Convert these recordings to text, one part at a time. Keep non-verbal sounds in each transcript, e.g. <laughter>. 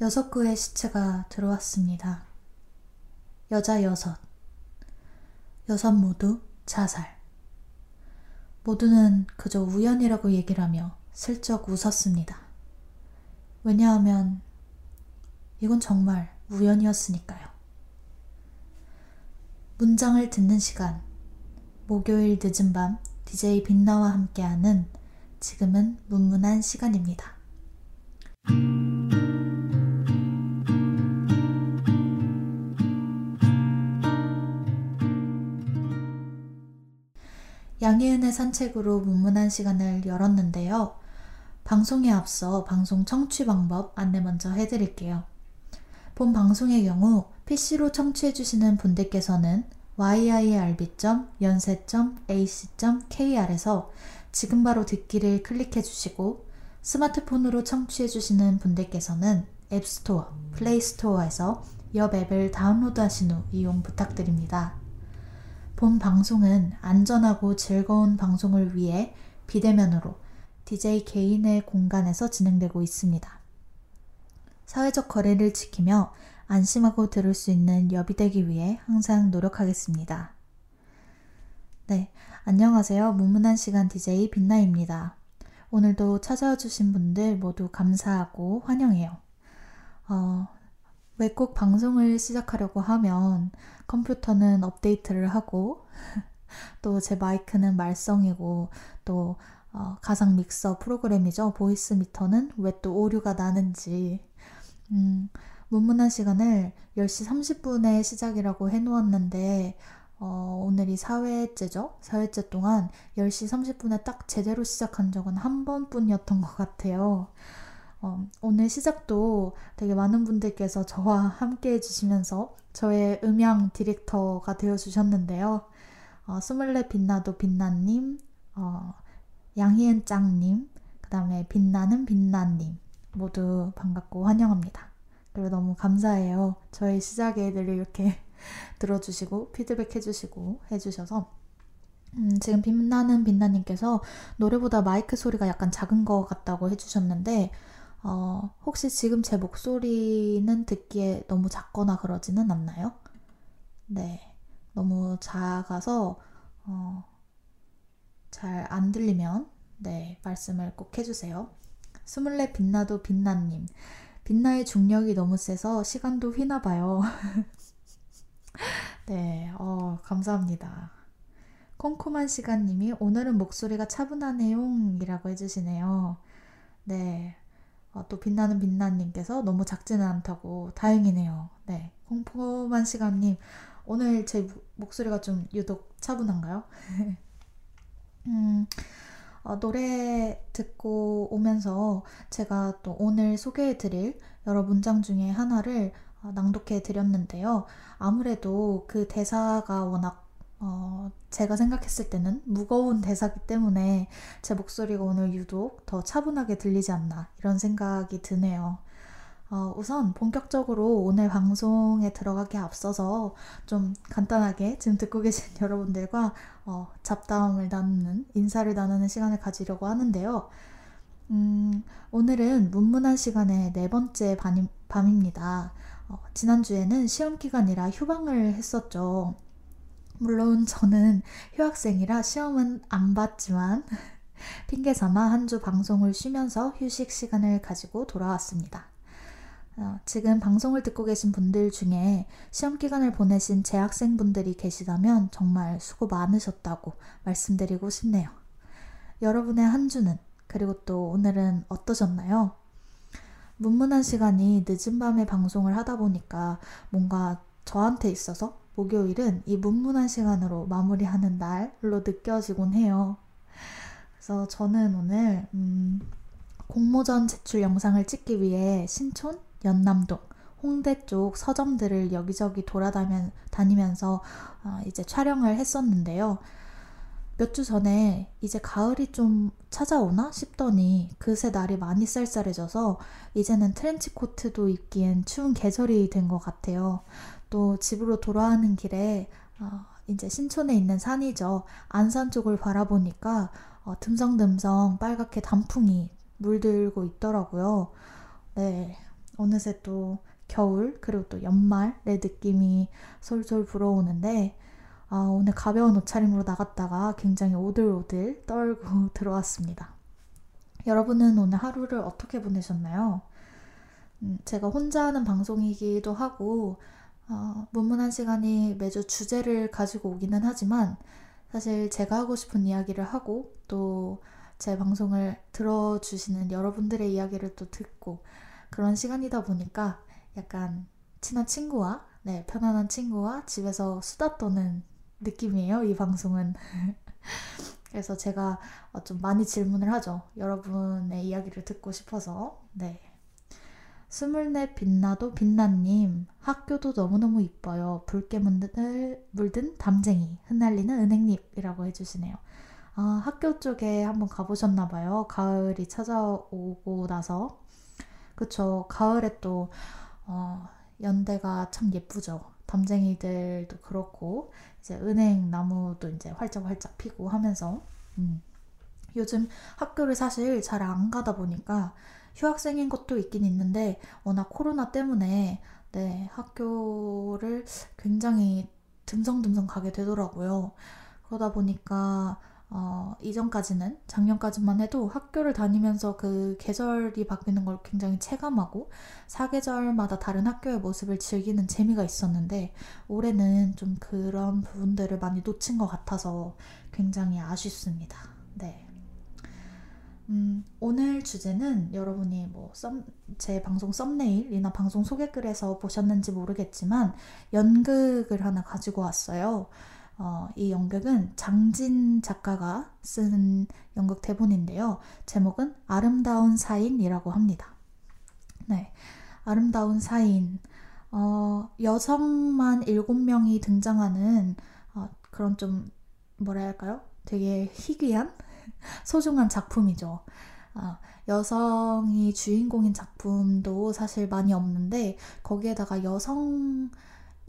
여섯 구의 시체가 들어왔습니다. 여자 여섯. 여섯 모두 자살. 모두는 그저 우연이라고 얘기를 하며 슬쩍 웃었습니다. 왜냐하면 이건 정말 우연이었으니까요. 문장을 듣는 시간. 목요일 늦은 밤 DJ 빛나와 함께하는 지금은 문문한 시간입니다. 양희은의 산책으로 문문한 시간을 열었는데요. 방송에 앞서 방송 청취 방법 안내 먼저 해드릴게요. 본 방송의 경우 PC로 청취해주시는 분들께서는 yirb.연세.ac.kr에서 지금 바로 듣기를 클릭해주시고 스마트폰으로 청취해주시는 분들께서는 앱스토어, 플레이스토어에서 옆 앱을 다운로드하신 후 이용 부탁드립니다. 본 방송은 안전하고 즐거운 방송을 위해 비대면으로 DJ 개인의 공간에서 진행되고 있습니다. 사회적 거리를 지키며 안심하고 들을 수 있는 여비 되기 위해 항상 노력하겠습니다. 네, 안녕하세요. 문문한 시간 DJ 빛나입니다. 오늘도 찾아와 주신 분들 모두 감사하고 환영해요. 어, 왜 꼭 방송을 시작하려고 하면 컴퓨터는 업데이트를 하고 <laughs> 또 제 마이크는 말썽이고 또 어, 가상 믹서 프로그램이죠. Voicemeeter는 왜 또 오류가 나는지 음, 문문한 시간을 10시 30분에 시작이라고 해놓았는데 어, 오늘이 4회째죠? 4회째 동안 10시 30분에 딱 제대로 시작한 적은 한 번뿐이었던 것 같아요. 어, 오늘 시작도 되게 많은 분들께서 저와 함께 해주시면서 저의 음향 디렉터가 되어주셨는데요. 어, 스물네 빛나도 빛나님, 어, 양희은 짱님, 그 다음에 빛나는 빛나님 모두 반갑고 환영합니다. 그리고 너무 감사해요. 저의 시작에 늘 이렇게 <laughs> 들어주시고 피드백 해주시고 해주셔서 음, 지금 빛나는 빛나님께서 노래보다 마이크 소리가 약간 작은 것 같다고 해주셨는데 어, 혹시 지금 제 목소리는 듣기에 너무 작거나 그러지는 않나요? 네. 너무 작아서, 어, 잘 안 들리면, 네, 말씀을 꼭 해주세요. 스물네 빛나도 빛나님. 빛나의 중력이 너무 세서 시간도 휘나 봐요. <laughs> 네, 어, 감사합니다. 콩콩한 시간님이 오늘은 목소리가 차분하네요. 이라고 해주시네요. 네, 어, 또 빛나는 빛나님께서 너무 작지는 않다고 다행이네요. 네. 콩포만 시간님, 오늘 제 목소리가 좀 유독 차분한가요? <laughs> 음, 어, 노래 듣고 오면서 제가 또 오늘 소개해 드릴 여러 문장 중에 하나를 어, 낭독해 드렸는데요. 아무래도 그 대사가 워낙 어, 제가 생각했을 때는 무거운 대사기 때문에 제 목소리가 오늘 유독 더 차분하게 들리지 않나 이런 생각이 드네요. 어, 우선 본격적으로 오늘 방송에 들어가기 앞서서 좀 간단하게 지금 듣고 계신 <laughs> 여러분들과 어, 잡담을 나누는, 인사를 나누는 시간을 가지려고 하는데요. 음, 오늘은 문문한 시간의 네 번째 밤, 밤입니다. 어, 지난주에는 시험 기간이라 휴방을 했었죠. 물론 저는 휴학생이라 시험은 안 봤지만 <laughs> 핑계 삼아 한 주 방송을 쉬면서 휴식 시간을 가지고 돌아왔습니다. 어, 지금 방송을 듣고 계신 분들 중에 시험 기간을 보내신 재학생분들이 계시다면 정말 수고 많으셨다고 말씀드리고 싶네요. 여러분의 한 주는 그리고 또 오늘은 어떠셨나요? 문문한 시간이 늦은 밤에 방송을 하다 보니까 뭔가 저한테 있어서 목요일은 이 문문한 시간으로 마무리하는 날로 느껴지곤 해요. 그래서 저는 오늘 음, 공모전 제출 영상을 찍기 위해 신촌, 연남동, 홍대 쪽 서점들을 여기저기 돌아다니면서 어, 이제 촬영을 했었는데요. 몇 주 전에 이제 가을이 좀 찾아오나 싶더니 그새 날이 많이 쌀쌀해져서 이제는 트렌치 코트도 입기엔 추운 계절이 된 것 같아요. 또 집으로 돌아가는 길에 어, 이제 신촌에 있는 산이죠. 안산 쪽을 바라보니까 어, 듬성듬성 빨갛게 단풍이 물들고 있더라고요. 네. 어느새 또 겨울 그리고 또 연말의 느낌이 솔솔 불어오는데 아, 오늘 가벼운 옷차림으로 나갔다가 굉장히 오들오들 떨고 <laughs> 들어왔습니다. 여러분은 오늘 하루를 어떻게 보내셨나요? 음, 제가 혼자 하는 방송이기도 하고 어, 문문한 시간이 매주 주제를 가지고 오기는 하지만 사실 제가 하고 싶은 이야기를 하고 또 제 방송을 들어주시는 여러분들의 이야기를 또 듣고 그런 시간이다 보니까 약간 친한 친구와 네, 편안한 친구와 집에서 수다 떠는 느낌이에요, 이 방송은. <laughs> 그래서 제가 어, 좀 많이 질문을 하죠. 여러분의 이야기를 듣고 싶어서. 네. 스물넷 빛나도 빛나님 학교도 너무너무 이뻐요. 붉게 물든, 물든 담쟁이 흩날리는 은행잎이라고 해주시네요. 아, 학교 쪽에 한번 가보셨나 봐요. 가을이 찾아오고 나서 그쵸. 가을에 또 어, 연대가 참 예쁘죠. 담쟁이들도 그렇고 이제 은행 나무도 이제 활짝활짝 피고 하면서 음. 요즘 학교를 사실 잘 안 가다 보니까 휴학생인 것도 있긴 있는데 워낙 코로나 때문에 네 학교를 굉장히 듬성듬성 가게 되더라고요. 그러다 보니까 어, 이전까지는 작년까지만 해도 학교를 다니면서 그 계절이 바뀌는 걸 굉장히 체감하고 사계절마다 다른 학교의 모습을 즐기는 재미가 있었는데 올해는 좀 그런 부분들을 많이 놓친 것 같아서 굉장히 아쉽습니다. 네. 음, 오늘 주제는 여러분이 뭐제 방송 썸네일이나 방송 소개글에서 보셨는지 모르겠지만 연극을 하나 가지고 왔어요. 어, 이 연극은 장진 작가가 쓴 연극 대본인데요. 제목은 아름다운 사인이라고 합니다. 네. 아름다운 사인. 어, 여성만 7명이 등장하는 어, 그런 좀 뭐라 할까요? 되게 희귀한 소중한 작품이죠. 어, 여성이 주인공인 작품도 사실 많이 없는데 거기에다가 여성이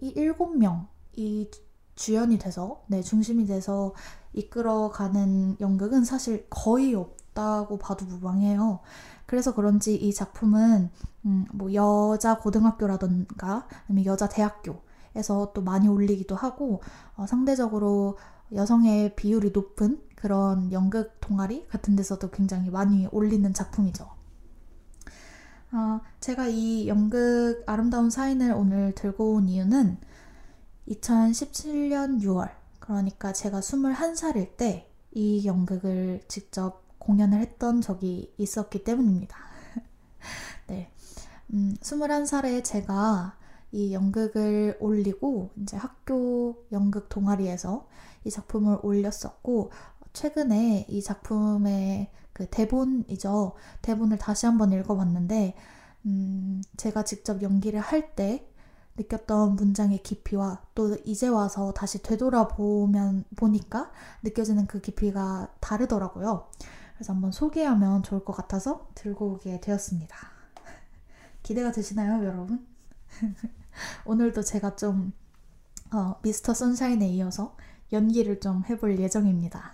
7명이 주연이 돼서 네 중심이 돼서 이끌어가는 연극은 사실 거의 없다고 봐도 무방해요. 그래서 그런지 이 작품은 음, 뭐 여자 고등학교라던가 아니면 여자 대학교에서 또 많이 올리기도 하고 어, 상대적으로 여성의 비율이 높은 그런 연극 동아리 같은 데서도 굉장히 많이 올리는 작품이죠. 어, 제가 이 연극 아름다운 사인을 오늘 들고 온 이유는 2017년 6월, 그러니까 제가 21살일 때 이 연극을 직접 공연을 했던 적이 있었기 때문입니다. <laughs> 네. 음, 21살에 제가 이 연극을 올리고 이제 학교 연극 동아리에서 이 작품을 올렸었고 최근에 이 작품의 그 대본이죠. 대본을 다시 한번 읽어봤는데 음, 제가 직접 연기를 할 때 느꼈던 문장의 깊이와 또 이제 와서 다시 되돌아보면 보니까 느껴지는 그 깊이가 다르더라고요. 그래서 한번 소개하면 좋을 것 같아서 들고 오게 되었습니다. <laughs> 기대가 되시나요, 여러분? <laughs> 오늘도 제가 좀 어, 미스터 선샤인에 이어서 연기를 좀 해볼 예정입니다.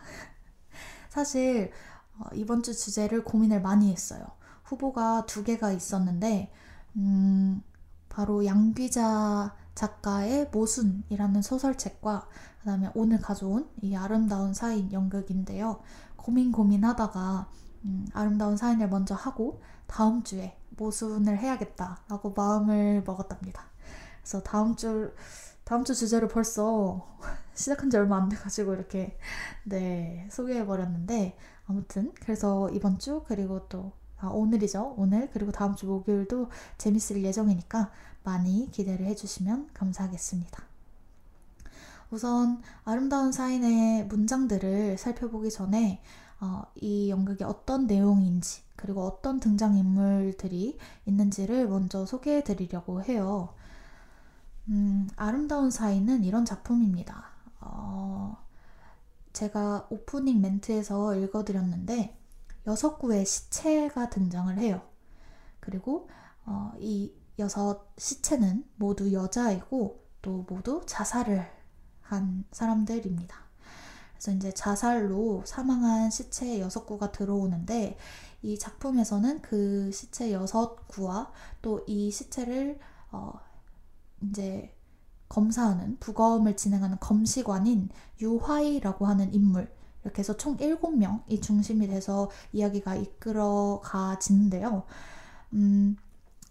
<laughs> 사실 어, 이번 주 주제를 고민을 많이 했어요. 후보가 두 개가 있었는데 음, 바로 양귀자 작가의 모순이라는 소설책과 그 다음에 오늘 가져온 이 아름다운 사인 연극인데요. 고민 고민하다가 음, 아름다운 사인을 먼저 하고 다음 주에 모순을 해야겠다라고 마음을 먹었답니다. 그래서 다음 주 다음 주 주제를 벌써 <laughs> 시작한 지 얼마 안 돼가지고 이렇게 네 소개해 버렸는데 아무튼 그래서 이번 주 그리고 또 아, 오늘이죠. 오늘 그리고 다음 주 목요일도 재밌을 예정이니까 많이 기대를 해주시면 감사하겠습니다. 우선 아름다운 사인의 문장들을 살펴보기 전에 어, 이 연극이 어떤 내용인지 그리고 어떤 등장인물들이 있는지를 먼저 소개해 드리려고 해요. 음, 아름다운 사인은 이런 작품입니다. 어, 제가 오프닝 멘트에서 읽어드렸는데 여섯 구의 시체가 등장을 해요. 그리고 어, 이 여섯 시체는 모두 여자이고 또 모두 자살을 한 사람들입니다. 그래서 이제 자살로 사망한 시체 여섯 구가 들어오는데 이 작품에서는 그 시체 여섯 구와 또 이 시체를 어 이제 검사하는 부검을 진행하는 검시관인 유화이라고 하는 인물 이렇게 해서 총 7명이 중심이 돼서 이야기가 이끌어 가지는데요. 음,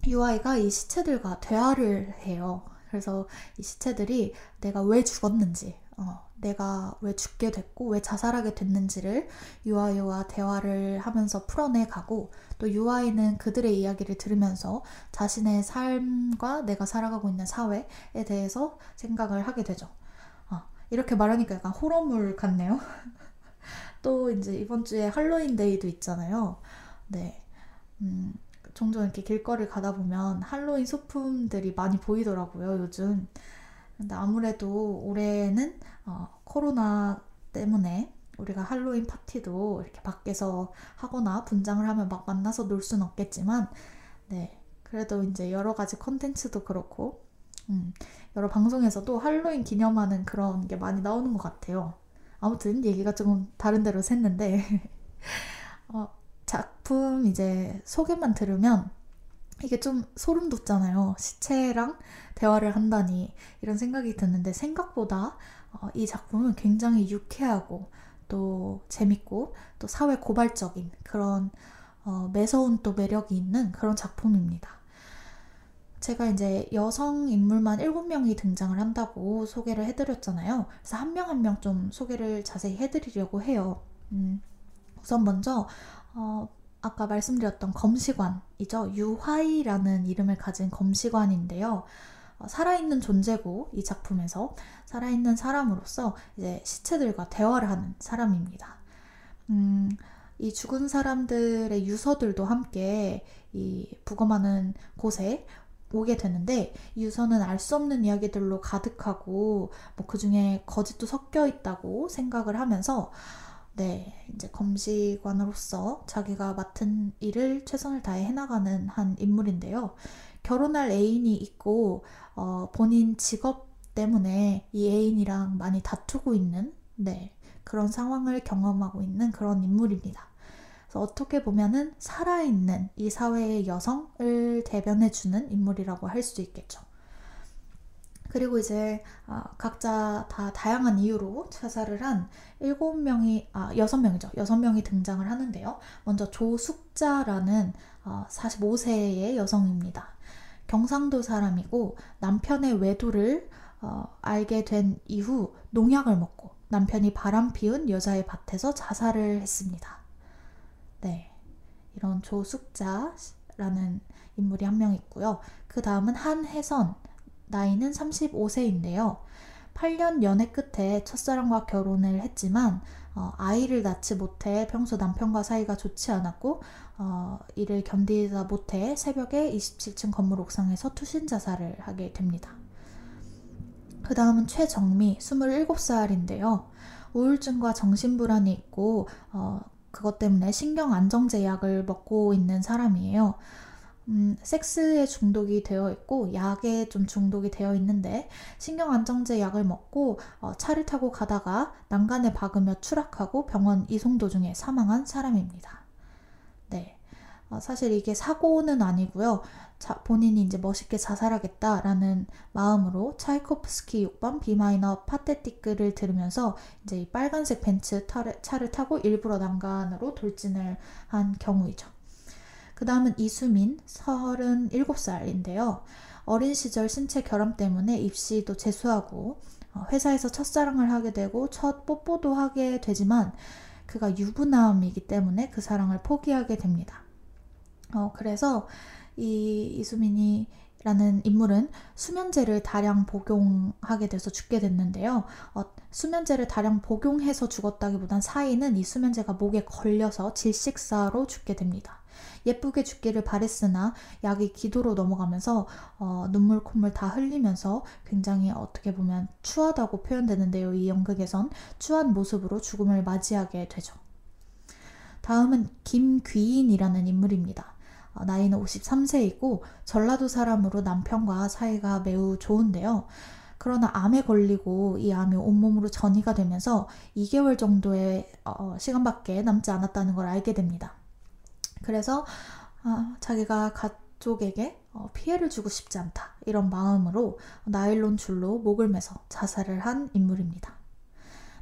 유아이가 이 시체들과 대화를 해요. 그래서 이 시체들이 내가 왜 죽었는지, 어, 내가 왜 죽게 됐고 왜 자살하게 됐는지를 유아이와 대화를 하면서 풀어내 가고 또 유아이는 그들의 이야기를 들으면서 자신의 삶과 내가 살아가고 있는 사회에 대해서 생각을 하게 되죠. 어, 이렇게 말하니까 약간 호러물 같네요. <laughs> 또 이제 이번 주에 할로윈 데이도 있잖아요. 네. 음, 종종 이렇게 길거리 가다 보면 할로윈 소품들이 많이 보이더라고요, 요즘. 근데 아무래도 올해는 어, 코로나 때문에 우리가 할로윈 파티도 이렇게 밖에서 하거나 분장을 하면 막 만나서 놀 수는 없겠지만, 네. 그래도 이제 여러 가지 컨텐츠도 그렇고, 음, 여러 방송에서도 할로윈 기념하는 그런 게 많이 나오는 것 같아요. 아무튼 얘기가 조금 다른 데로 샜는데, <laughs> 어, 작품 이제 소개만 들으면 이게 좀 소름 돋잖아요. 시체랑 대화를 한다니 이런 생각이 드는데 생각보다 어, 이 작품은 굉장히 유쾌하고 또 재밌고 또 사회 고발적인 그런 어, 매서운 또 매력이 있는 그런 작품입니다. 제가 이제 여성 인물만 7명이 등장을 한다고 소개를 해드렸잖아요. 그래서 한 명 한 명 좀 소개를 자세히 해드리려고 해요. 음, 우선 먼저 어, 아까 말씀드렸던 검시관이죠. 유화이라는 이름을 가진 검시관인데요. 어, 살아있는 존재고 이 작품에서 살아있는 사람으로서 이제 시체들과 대화를 하는 사람입니다. 음, 이 죽은 사람들의 유서들도 함께 이 부검하는 곳에 오게 되는데 유서는 알 수 없는 이야기들로 가득하고 뭐 그 중에 거짓도 섞여 있다고 생각을 하면서 네, 이제 검시관으로서 자기가 맡은 일을 최선을 다해 해나가는 한 인물인데요. 결혼할 애인이 있고, 어, 본인 직업 때문에 이 애인이랑 많이 다투고 있는, 네, 그런 상황을 경험하고 있는 그런 인물입니다. 그래서 어떻게 보면은 살아있는 이 사회의 여성을 대변해주는 인물이라고 할 수 있겠죠. 그리고 이제 아, 각자 다 다양한 이유로 자살을 한 7명이 아 6명이죠. 6명이 등장을 하는데요. 먼저 조숙자라는 아, 45세의 여성입니다. 경상도 사람이고 남편의 외도를 어, 알게 된 이후 농약을 먹고 남편이 바람 피운 여자의 밭에서 자살을 했습니다. 네. 이런 조숙자라는 인물이 한 명 있고요. 그 다음은 한혜선 나이는 35세인데요. 8년 연애 끝에 첫사랑과 결혼을 했지만 어, 아이를 낳지 못해 평소 남편과 사이가 좋지 않았고 어, 이를 견디다 못해 새벽에 27층 건물 옥상에서 투신 자살을 하게 됩니다. 그 다음은 최정미 27살인데요. 우울증과 정신불안이 있고 어, 그것 때문에 신경 안정제 약을 먹고 있는 사람이에요. 음, 섹스에 중독이 되어 있고 약에 좀 중독이 되어 있는데 신경 안정제 약을 먹고 어, 차를 타고 가다가 난간에 박으며 추락하고 병원 이송 도중에 사망한 사람입니다. 네. 어, 사실 이게 사고는 아니고요. 자, 본인이 이제 멋있게 자살하겠다라는 마음으로 차이코프스키 6번 비마이너 파테티크를 들으면서 이제 이 빨간색 벤츠 차를, 차를 타고 일부러 난간으로 돌진을 한 경우이죠. 그 다음은 이수민, 37살인데요. 어린 시절 신체 결함 때문에 입시도 재수하고 어, 회사에서 첫사랑을 하게 되고 첫 뽀뽀도 하게 되지만 그가 유부남이기 때문에 그 사랑을 포기하게 됩니다. 어, 그래서 이 이수민이 라는 인물은 수면제를 다량 복용하게 돼서 죽게 됐는데요. 어, 수면제를 다량 복용해서 죽었다기보단 사인은 이 수면제가 목에 걸려서 질식사로 죽게 됩니다. 예쁘게 죽기를 바랬으나 약이 기도로 넘어가면서 어, 눈물 콧물 다 흘리면서 굉장히 어떻게 보면 추하다고 표현되는데요. 이 연극에선 추한 모습으로 죽음을 맞이하게 되죠. 다음은 김귀인이라는 인물입니다. 어, 나이는 53세이고 전라도 사람으로 남편과 사이가 매우 좋은데요. 그러나 암에 걸리고 이 암이 온몸으로 전이가 되면서 2개월 정도의 어, 시간밖에 남지 않았다는 걸 알게 됩니다. 그래서 아, 자기가 가족에게 어, 피해를 주고 싶지 않다 이런 마음으로 나일론 줄로 목을 매서 자살을 한 인물입니다.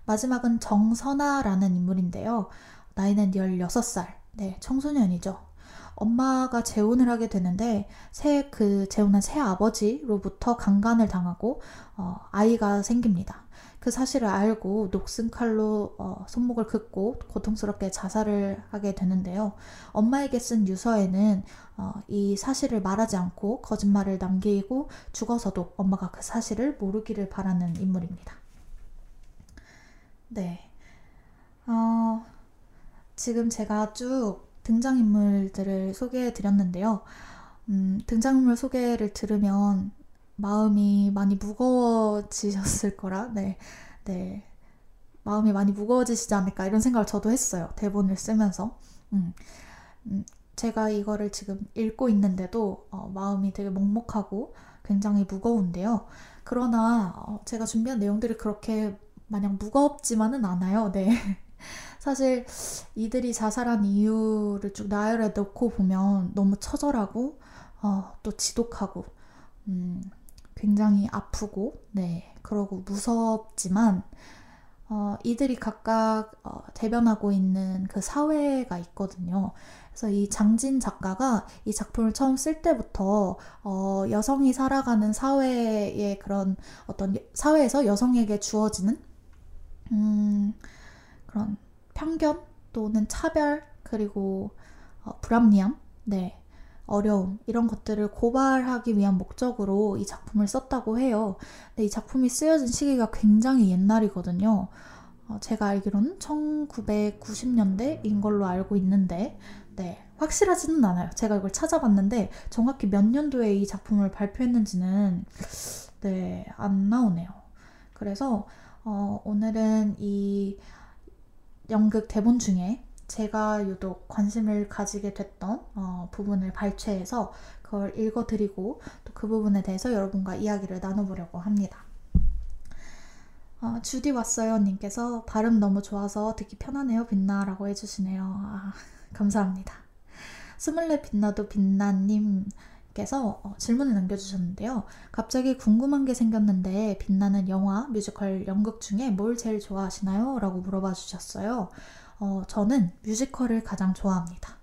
마지막은 정선아라는 인물인데요. 나이는 16살, 네, 청소년이죠. 엄마가 재혼을 하게 되는데 새 그 재혼한 새 아버지로부터 강간을 당하고 어, 아이가 생깁니다. 그 사실을 알고 녹슨 칼로 어, 손목을 긋고 고통스럽게 자살을 하게 되는데요. 엄마에게 쓴 유서에는 어, 이 사실을 말하지 않고 거짓말을 남기고 죽어서도 엄마가 그 사실을 모르기를 바라는 인물입니다. 네. 어, 지금 제가 쭉 등장인물들을 소개해 드렸는데요. 음, 등장인물 소개를 들으면 마음이 많이 무거워지셨을 거라, 네, 네. 마음이 많이 무거워지시지 않을까 이런 생각을 저도 했어요. 대본을 쓰면서. 음, 음, 제가 이거를 지금 읽고 있는데도 어, 마음이 되게 먹먹하고 굉장히 무거운데요. 그러나 어, 제가 준비한 내용들이 그렇게 마냥 무겁지만은 않아요. 네. 사실 이들이 자살한 이유를 쭉 나열해 놓고 보면 너무 처절하고 어, 또 지독하고 음, 굉장히 아프고 네 그러고 무섭지만 어, 이들이 각각 어, 대변하고 있는 그 사회가 있거든요. 그래서 이 장진 작가가 이 작품을 처음 쓸 때부터 어, 여성이 살아가는 사회의 그런 어떤 사회에서 여성에게 주어지는 음, 그런 편견 또는 차별 그리고 어, 불합리함, 네, 어려움 이런 것들을 고발하기 위한 목적으로 이 작품을 썼다고 해요. 근데 이 작품이 쓰여진 시기가 굉장히 옛날이거든요. 어, 제가 알기로는 1990년대인 걸로 알고 있는데, 네, 확실하지는 않아요. 제가 이걸 찾아봤는데 정확히 몇 년도에 이 작품을 발표했는지는 네, 안 나오네요. 그래서 어, 오늘은 이 연극 대본 중에 제가 유독 관심을 가지게 됐던 어, 부분을 발췌해서 그걸 읽어드리고 또 그 부분에 대해서 여러분과 이야기를 나눠보려고 합니다. 어, 주디 왔어요 님께서 발음 너무 좋아서 듣기 편하네요 빛나 라고 해주시네요. 아, 감사합니다. 스물네 빛나도 빛나님 께서 어, 질문을 남겨주셨는데요. 갑자기 궁금한 게 생겼는데 빛나는 영화, 뮤지컬, 연극 중에 뭘 제일 좋아하시나요? 라고 물어봐 주셨어요. 어, 저는 뮤지컬을 가장 좋아합니다.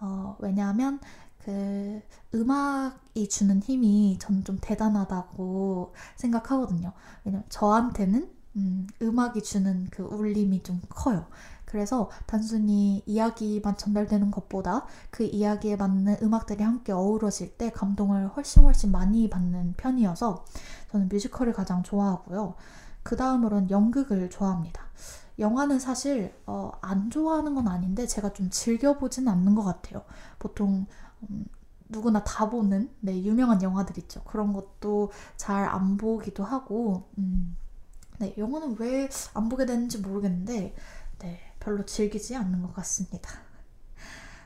어, 왜냐하면 그 음악이 주는 힘이 저는 좀 대단하다고 생각하거든요. 왜냐면 저한테는 음, 음악이 주는 그 울림이 좀 커요. 그래서 단순히 이야기만 전달되는 것보다 그 이야기에 맞는 음악들이 함께 어우러질 때 감동을 훨씬 훨씬 많이 받는 편이어서 저는 뮤지컬을 가장 좋아하고요. 그 다음으로는 연극을 좋아합니다. 영화는 사실 어, 안 좋아하는 건 아닌데 제가 좀 즐겨보진 않는 것 같아요. 보통 음, 누구나 다 보는 네, 유명한 영화들 있죠. 그런 것도 잘 안 보기도 하고 음, 네, 영화는 왜 안 보게 되는지 모르겠는데 네, 별로 즐기지 않는 것 같습니다.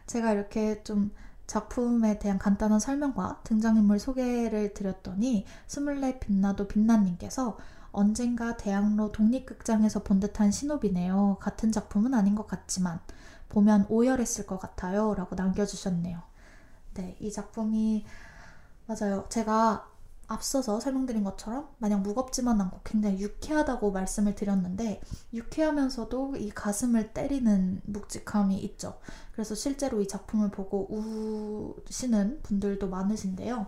제가 이렇게 좀 작품에 대한 간단한 설명과 등장인물 소개를 드렸더니 스물넷 빛나도 빛나님께서 언젠가 대학로 독립극장에서 본 듯한 신호비네요. 같은 작품은 아닌 것 같지만 보면 오열했을 것 같아요. 라고 남겨주셨네요. 네, 이 작품이 맞아요. 제가 앞서서 설명드린 것처럼 마냥 무겁지만 않고 굉장히 유쾌하다고 말씀을 드렸는데 유쾌하면서도 이 가슴을 때리는 묵직함이 있죠. 그래서 실제로 이 작품을 보고 우시는 분들도 많으신데요.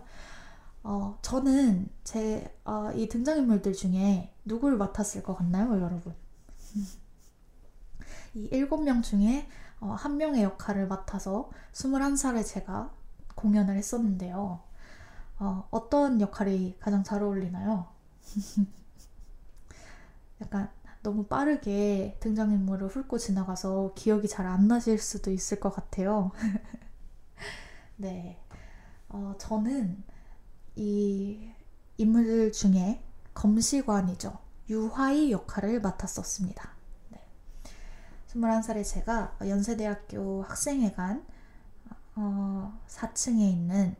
어, 저는 제, 어, 이 등장인물들 중에 누굴 맡았을 것 같나요, 여러분? 이 일곱 명 중에 어, 한 명의 역할을 맡아서 21살에 제가 공연을 했었는데요. 어, 어떤 역할이 가장 잘 어울리나요? <laughs> 약간 너무 빠르게 등장인물을 훑고 지나가서 기억이 잘 안 나실 수도 있을 것 같아요. <laughs> 네. 어, 저는 이 인물 중에 검시관이죠. 유화의 역할을 맡았었습니다. 네. 21살의 제가 연세대학교 학생회관 어, 4층에 있는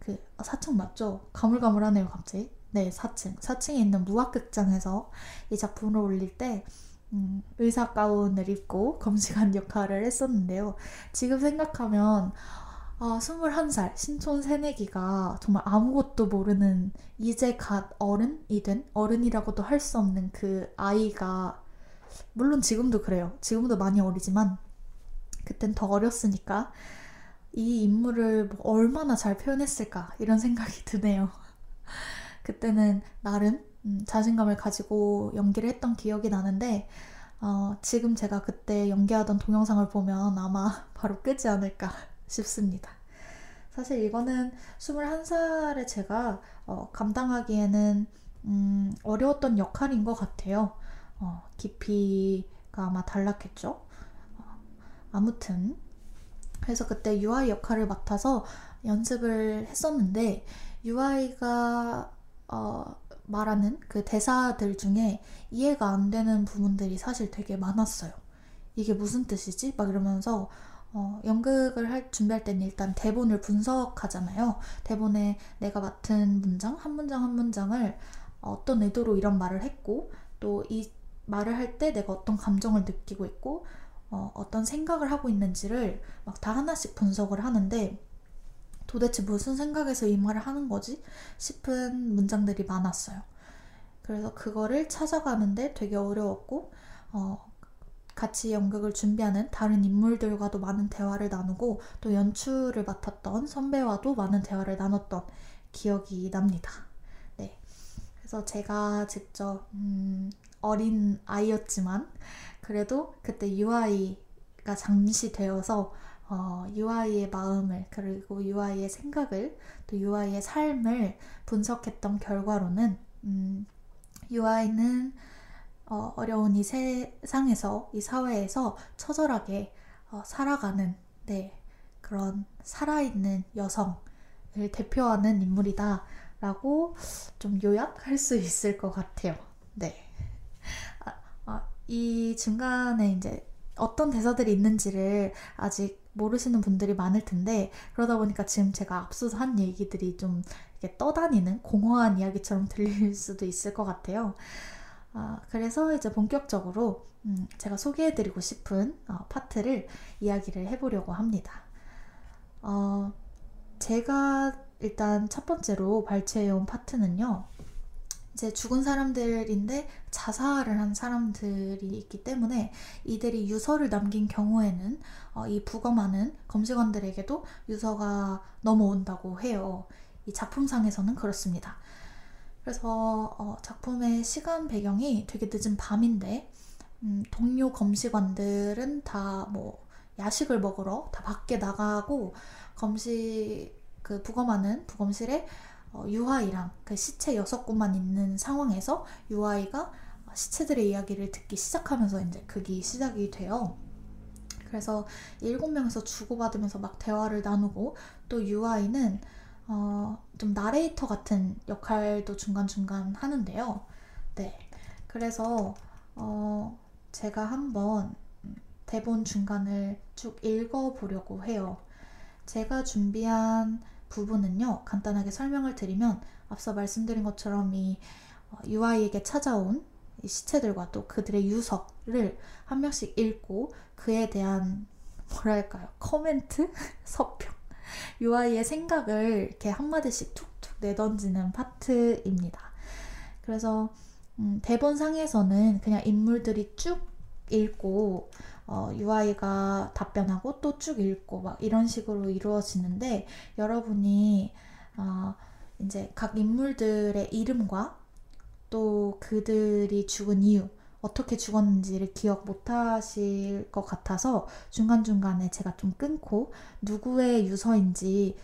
그 아, 사청 맞죠? 가물가물하네요 갑자기 네, 4층. 4층에 있는 무학극장에서 이 작품을 올릴 때 음, 의사 가운을 입고 <laughs> 검시관 역할을 했었는데요. 지금 생각하면 아, 21살 신촌 새내기가 정말 아무것도 모르는 이제 갓 어른이 된 어른이라고도 할 수 없는 그 아이가 물론 지금도 그래요. 지금도 많이 어리지만 그땐 더 어렸으니까 이 인물을 뭐 얼마나 잘 표현했을까 이런 생각이 <laughs> 드네요. 그때는 나름 음, 자신감을 가지고 연기를 했던 기억이 나는데 어, 지금 제가 그때 연기하던 동영상을 보면 아마 <laughs> 바로 끄지 않을까 <laughs> 싶습니다. 사실 이거는 21살에 제가 어, 감당하기에는 음, 어려웠던 역할인 것 같아요. 어, 깊이가 아마 달랐겠죠. 어, 아무튼 그래서 그때 UI 역할을 맡아서 연습을 했었는데 UI가 어, 말하는 그 대사들 중에 이해가 안 되는 부분들이 사실 되게 많았어요. 이게 무슨 뜻이지? 막 이러면서 어, 연극을 할, 준비할 때는 일단 대본을 분석하잖아요. 대본에 내가 맡은 문장, 한 문장 한 문장을 어떤 의도로 이런 말을 했고, 또 이 말을 할 때 내가 어떤 감정을 느끼고 있고, 어, 어떤 생각을 하고 있는지를 막 다 하나씩 분석을 하는데, 도대체 무슨 생각에서 이 말을 하는 거지? 싶은 문장들이 많았어요. 그래서 그거를 찾아가는데 되게 어려웠고, 어, 같이 연극을 준비하는 다른 인물들과도 많은 대화를 나누고 또 연출을 맡았던 선배와도 많은 대화를 나눴던 기억이 납니다. 네. 그래서 제가 직접 음, 어린 아이였지만 그래도 그때 UI가 장시되어서 어, UI의 마음을 그리고 UI의 생각을 또 UI의 삶을 분석했던 결과로는 음, UI는 어, 어려운 이 세상에서 이 사회에서 처절하게 어, 살아가는 네, 그런 살아있는 여성을 대표하는 인물이다라고 좀 요약할 수 있을 것 같아요. 네. 아, 아, 이 중간에 이제 어떤 대사들이 있는지를 아직 모르시는 분들이 많을 텐데 그러다 보니까 지금 제가 앞서서 한 얘기들이 좀 이렇게 떠다니는 공허한 이야기처럼 들릴 수도 있을 것 같아요. 아, 그래서 이제 본격적으로 음, 제가 소개해드리고 싶은 어, 파트를 이야기를 해보려고 합니다. 어, 제가 일단 첫 번째로 발췌해온 파트는요. 이제 죽은 사람들인데 자살을 한 사람들이 있기 때문에 이들이 유서를 남긴 경우에는 어, 이 부검하는 검색원들에게도 유서가 넘어온다고 해요. 이 작품상에서는 그렇습니다. 그래서 어, 작품의 시간 배경이 되게 늦은 밤인데 음, 동료 검시관들은 다 뭐 야식을 먹으러 다 밖에 나가고 검시 그 부검하는 부검실에 어, 유아이랑 그 시체 여섯 곳만 있는 상황에서 유아이가 시체들의 이야기를 듣기 시작하면서 이제 그게 시작이 돼요. 그래서 일곱 명에서 주고받으면서 막 대화를 나누고 또 유아이는 어, 좀 나레이터 같은 역할도 중간중간 하는데요. 네. 그래서 어, 제가 한번 대본 중간을 쭉 읽어보려고 해요. 제가 준비한 부분은요, 간단하게 설명을 드리면 앞서 말씀드린 것처럼 이 UI에게 어, 찾아온 이 시체들과 또 그들의 유서를 한 명씩 읽고 그에 대한 뭐랄까요 코멘트 <laughs> 서평 UI의 생각을 이렇게 한마디씩 툭툭 내던지는 파트입니다. 그래서 음, 대본 상에서는 그냥 인물들이 쭉 읽고 어, UI가 답변하고 또 쭉 읽고 막 이런 식으로 이루어지는데 여러분이 어, 이제 각 인물들의 이름과 또 그들이 죽은 이유 어떻게 죽었는지를 기억 못 하실 것 같아서 중간중간에 제가 좀 끊고 누구의 유서인지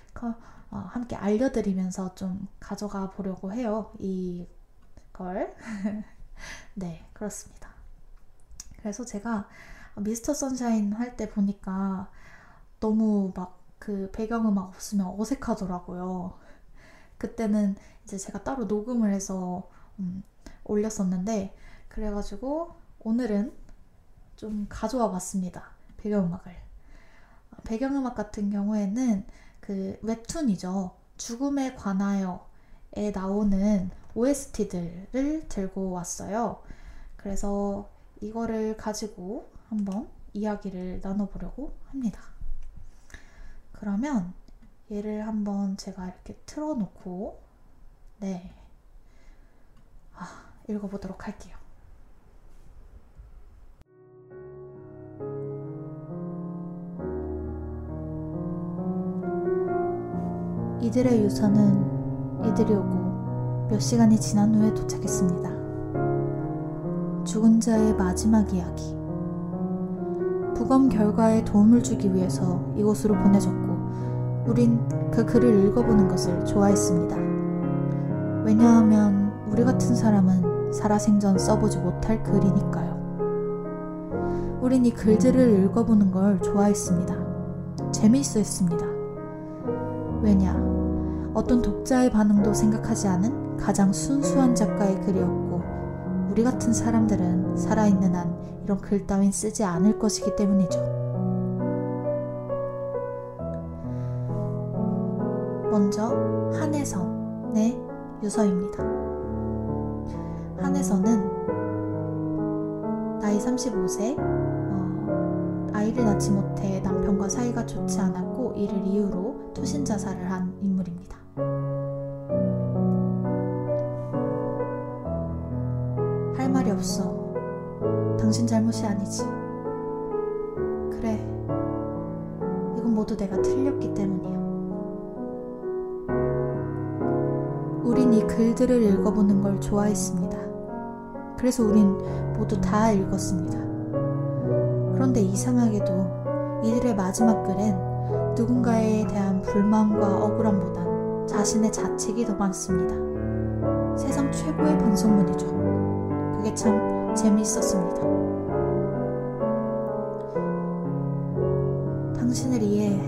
어, 함께 알려드리면서 좀 가져가 보려고 해요. 이걸. <laughs> 네, 그렇습니다. 그래서 제가 미스터 선샤인 할 때 보니까 너무 막 그 배경음악 없으면 어색하더라고요. 그때는 이제 제가 따로 녹음을 해서 음, 올렸었는데 그래가지고 오늘은 좀 가져와 봤습니다. 배경음악을. 배경음악 같은 경우에는 그 웹툰이죠. 죽음에 관하여에 나오는 OST들을 들고 왔어요. 그래서 이거를 가지고 한번 이야기를 나눠보려고 합니다. 그러면 얘를 한번 제가 이렇게 틀어놓고 네 아, 읽어보도록 할게요. 이들의 유서는 이들이 오고 몇 시간이 지난 후에 도착했습니다. 죽은 자의 마지막 이야기. 부검 결과에 도움을 주기 위해서 이곳으로 보내졌고, 우린 그 글을 읽어보는 것을 좋아했습니다. 왜냐하면 우리 같은 사람은 살아생전 써보지 못할 글이니까요. 우린 이 글들을 읽어보는 걸 좋아했습니다. 재미있어 했습니다. 왜냐? 어떤 독자의 반응도 생각하지 않은 가장 순수한 작가의 글이었고, 우리 같은 사람들은 살아있는 한 이런 글 따윈 쓰지 않을 것이기 때문이죠. 먼저, 한혜선의 유서입니다. 한혜선은 나이 35세, 어, 아이를 낳지 못해 남편과 사이가 좋지 않았고 이를 이유로 투신 자살을 한 인물입니다. 없어. 당신 잘못이 아니지. 그래. 이건 모두 내가 틀렸기 때문이야. 우린 이 글들을 읽어보는 걸 좋아했습니다. 그래서 우린 모두 다 읽었습니다. 그런데 이상하게도 이들의 마지막 글엔 누군가에 대한 불만과 억울함보단 자신의 자책이 더 많습니다. 세상 최고의 반성문이죠. 그게 참 재미있었습니다. 당신을 이해해.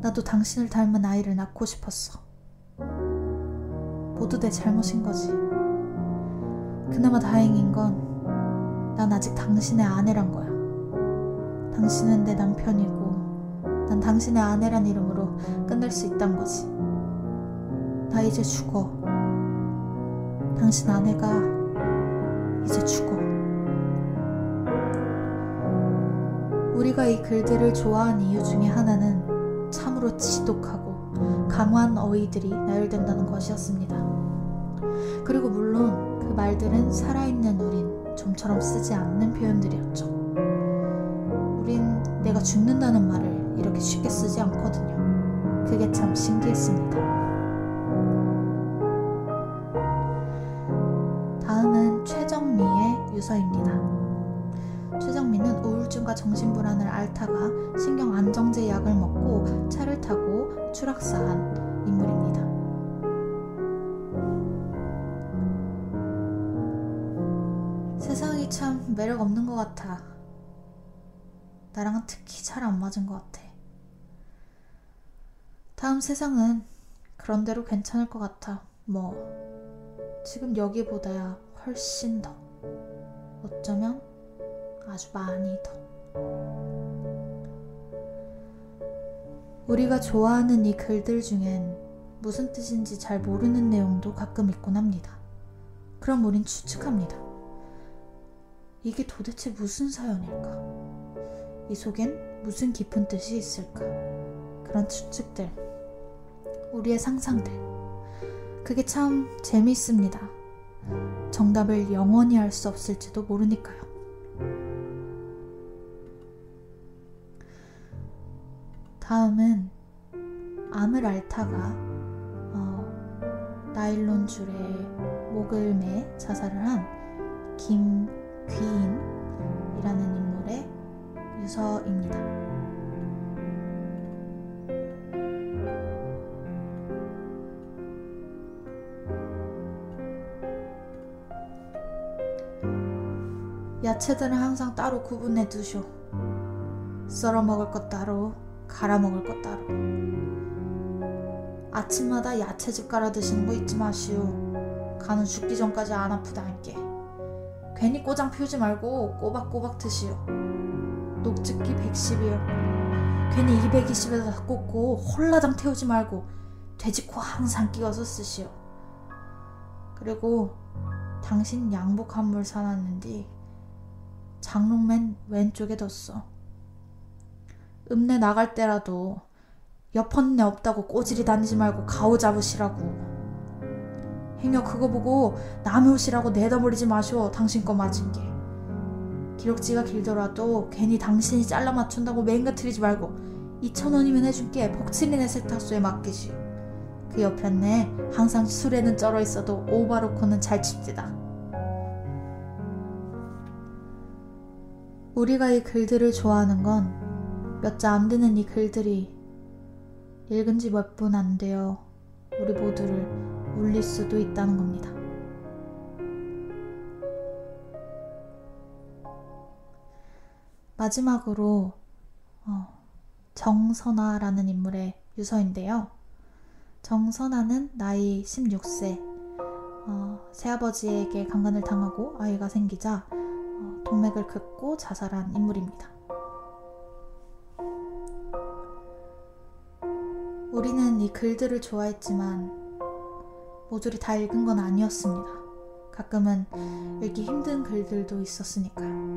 나도 당신을 닮은 아이를 낳고 싶었어. 모두 내 잘못인 거지. 그나마 다행인 건 난 아직 당신의 아내란 거야. 당신은 내 남편이고 난 당신의 아내란 이름으로 끝낼 수 있단 거지. 나 이제 죽어. 당신 아내가 이제 죽어. 우리가 이 글들을 좋아한 이유 중에 하나는 참으로 지독하고 강한 어휘들이 나열된다는 것이었습니다. 그리고 물론 그 말들은 살아있는 우린 좀처럼 쓰지 않는 표현들이었죠. 우린 내가 죽는다는 말을 이렇게 쉽게 쓰지 않거든요. 그게 참 신기했습니다. 세상이 참 매력 없는 것 같아. 나랑은 특히 잘 안 맞은 것 같아. 다음 세상은 그런대로 괜찮을 것 같아. 뭐, 지금 여기보다야 훨씬 더. 어쩌면 아주 많이 더. 우리가 좋아하는 이 글들 중엔 무슨 뜻인지 잘 모르는 내용도 가끔 있곤 합니다. 그럼 우린 추측합니다. 이게 도대체 무슨 사연일까? 이 속엔 무슨 깊은 뜻이 있을까? 그런 추측들, 우리의 상상들. 그게 참 재미있습니다. 정답을 영원히 알 수 없을지도 모르니까요. 다음은 암을 앓다가 어, 나일론 줄에 목을 매 자살을 한 김 귀인이라는 인물의 유서입니다. 야채들은 항상 따로 구분해 두쇼. 썰어 먹을 것 따로, 갈아 먹을 것 따로. 아침마다 야채즙 갈아 드시는 거 잊지 마시오. 간은 죽기 전까지 안 아프다니까. 괜히 꼬장 피우지 말고 꼬박꼬박 드시오. 녹즙기 110이요. 괜히 220에다 꽂고 홀라당 태우지 말고 돼지코 항상 끼워서 쓰시오. 그리고 당신 양복 한 물 사놨는디 장롱맨 왼쪽에 뒀어. 읍내 나갈 때라도 옆헌내 없다고 꼬질이 다니지 말고 가오 잡으시라고. 행여 그거 보고 남의 옷이라고 내다버리지 마시오. 당신 거 맞은 게. 기록지가 길더라도 괜히 당신이 잘라 맞춘다고 맹가트리지 말고 2천 원이면 해줄게. 복칠이네 세탁소에 맡기시. 그 옆에네 항상 술에는 쩔어 있어도 오바로코는 잘 칩디다. 우리가 이 글들을 좋아하는 건 몇 자 안 되는 이 글들이 읽은 지 몇 분안 되어 우리 모두를 울릴 수도 있다는 겁니다. 마지막으로 어, 정선아라는 인물의 유서인데요. 정선아는 나이 16세, 어, 새아버지에게 강간을 당하고 아이가 생기자 어, 동맥을 긋고 자살한 인물입니다. 우리는 이 글들을 좋아했지만 모조리 다 읽은 건 아니었습니다. 가끔은 읽기 힘든 글들도 있었으니까요.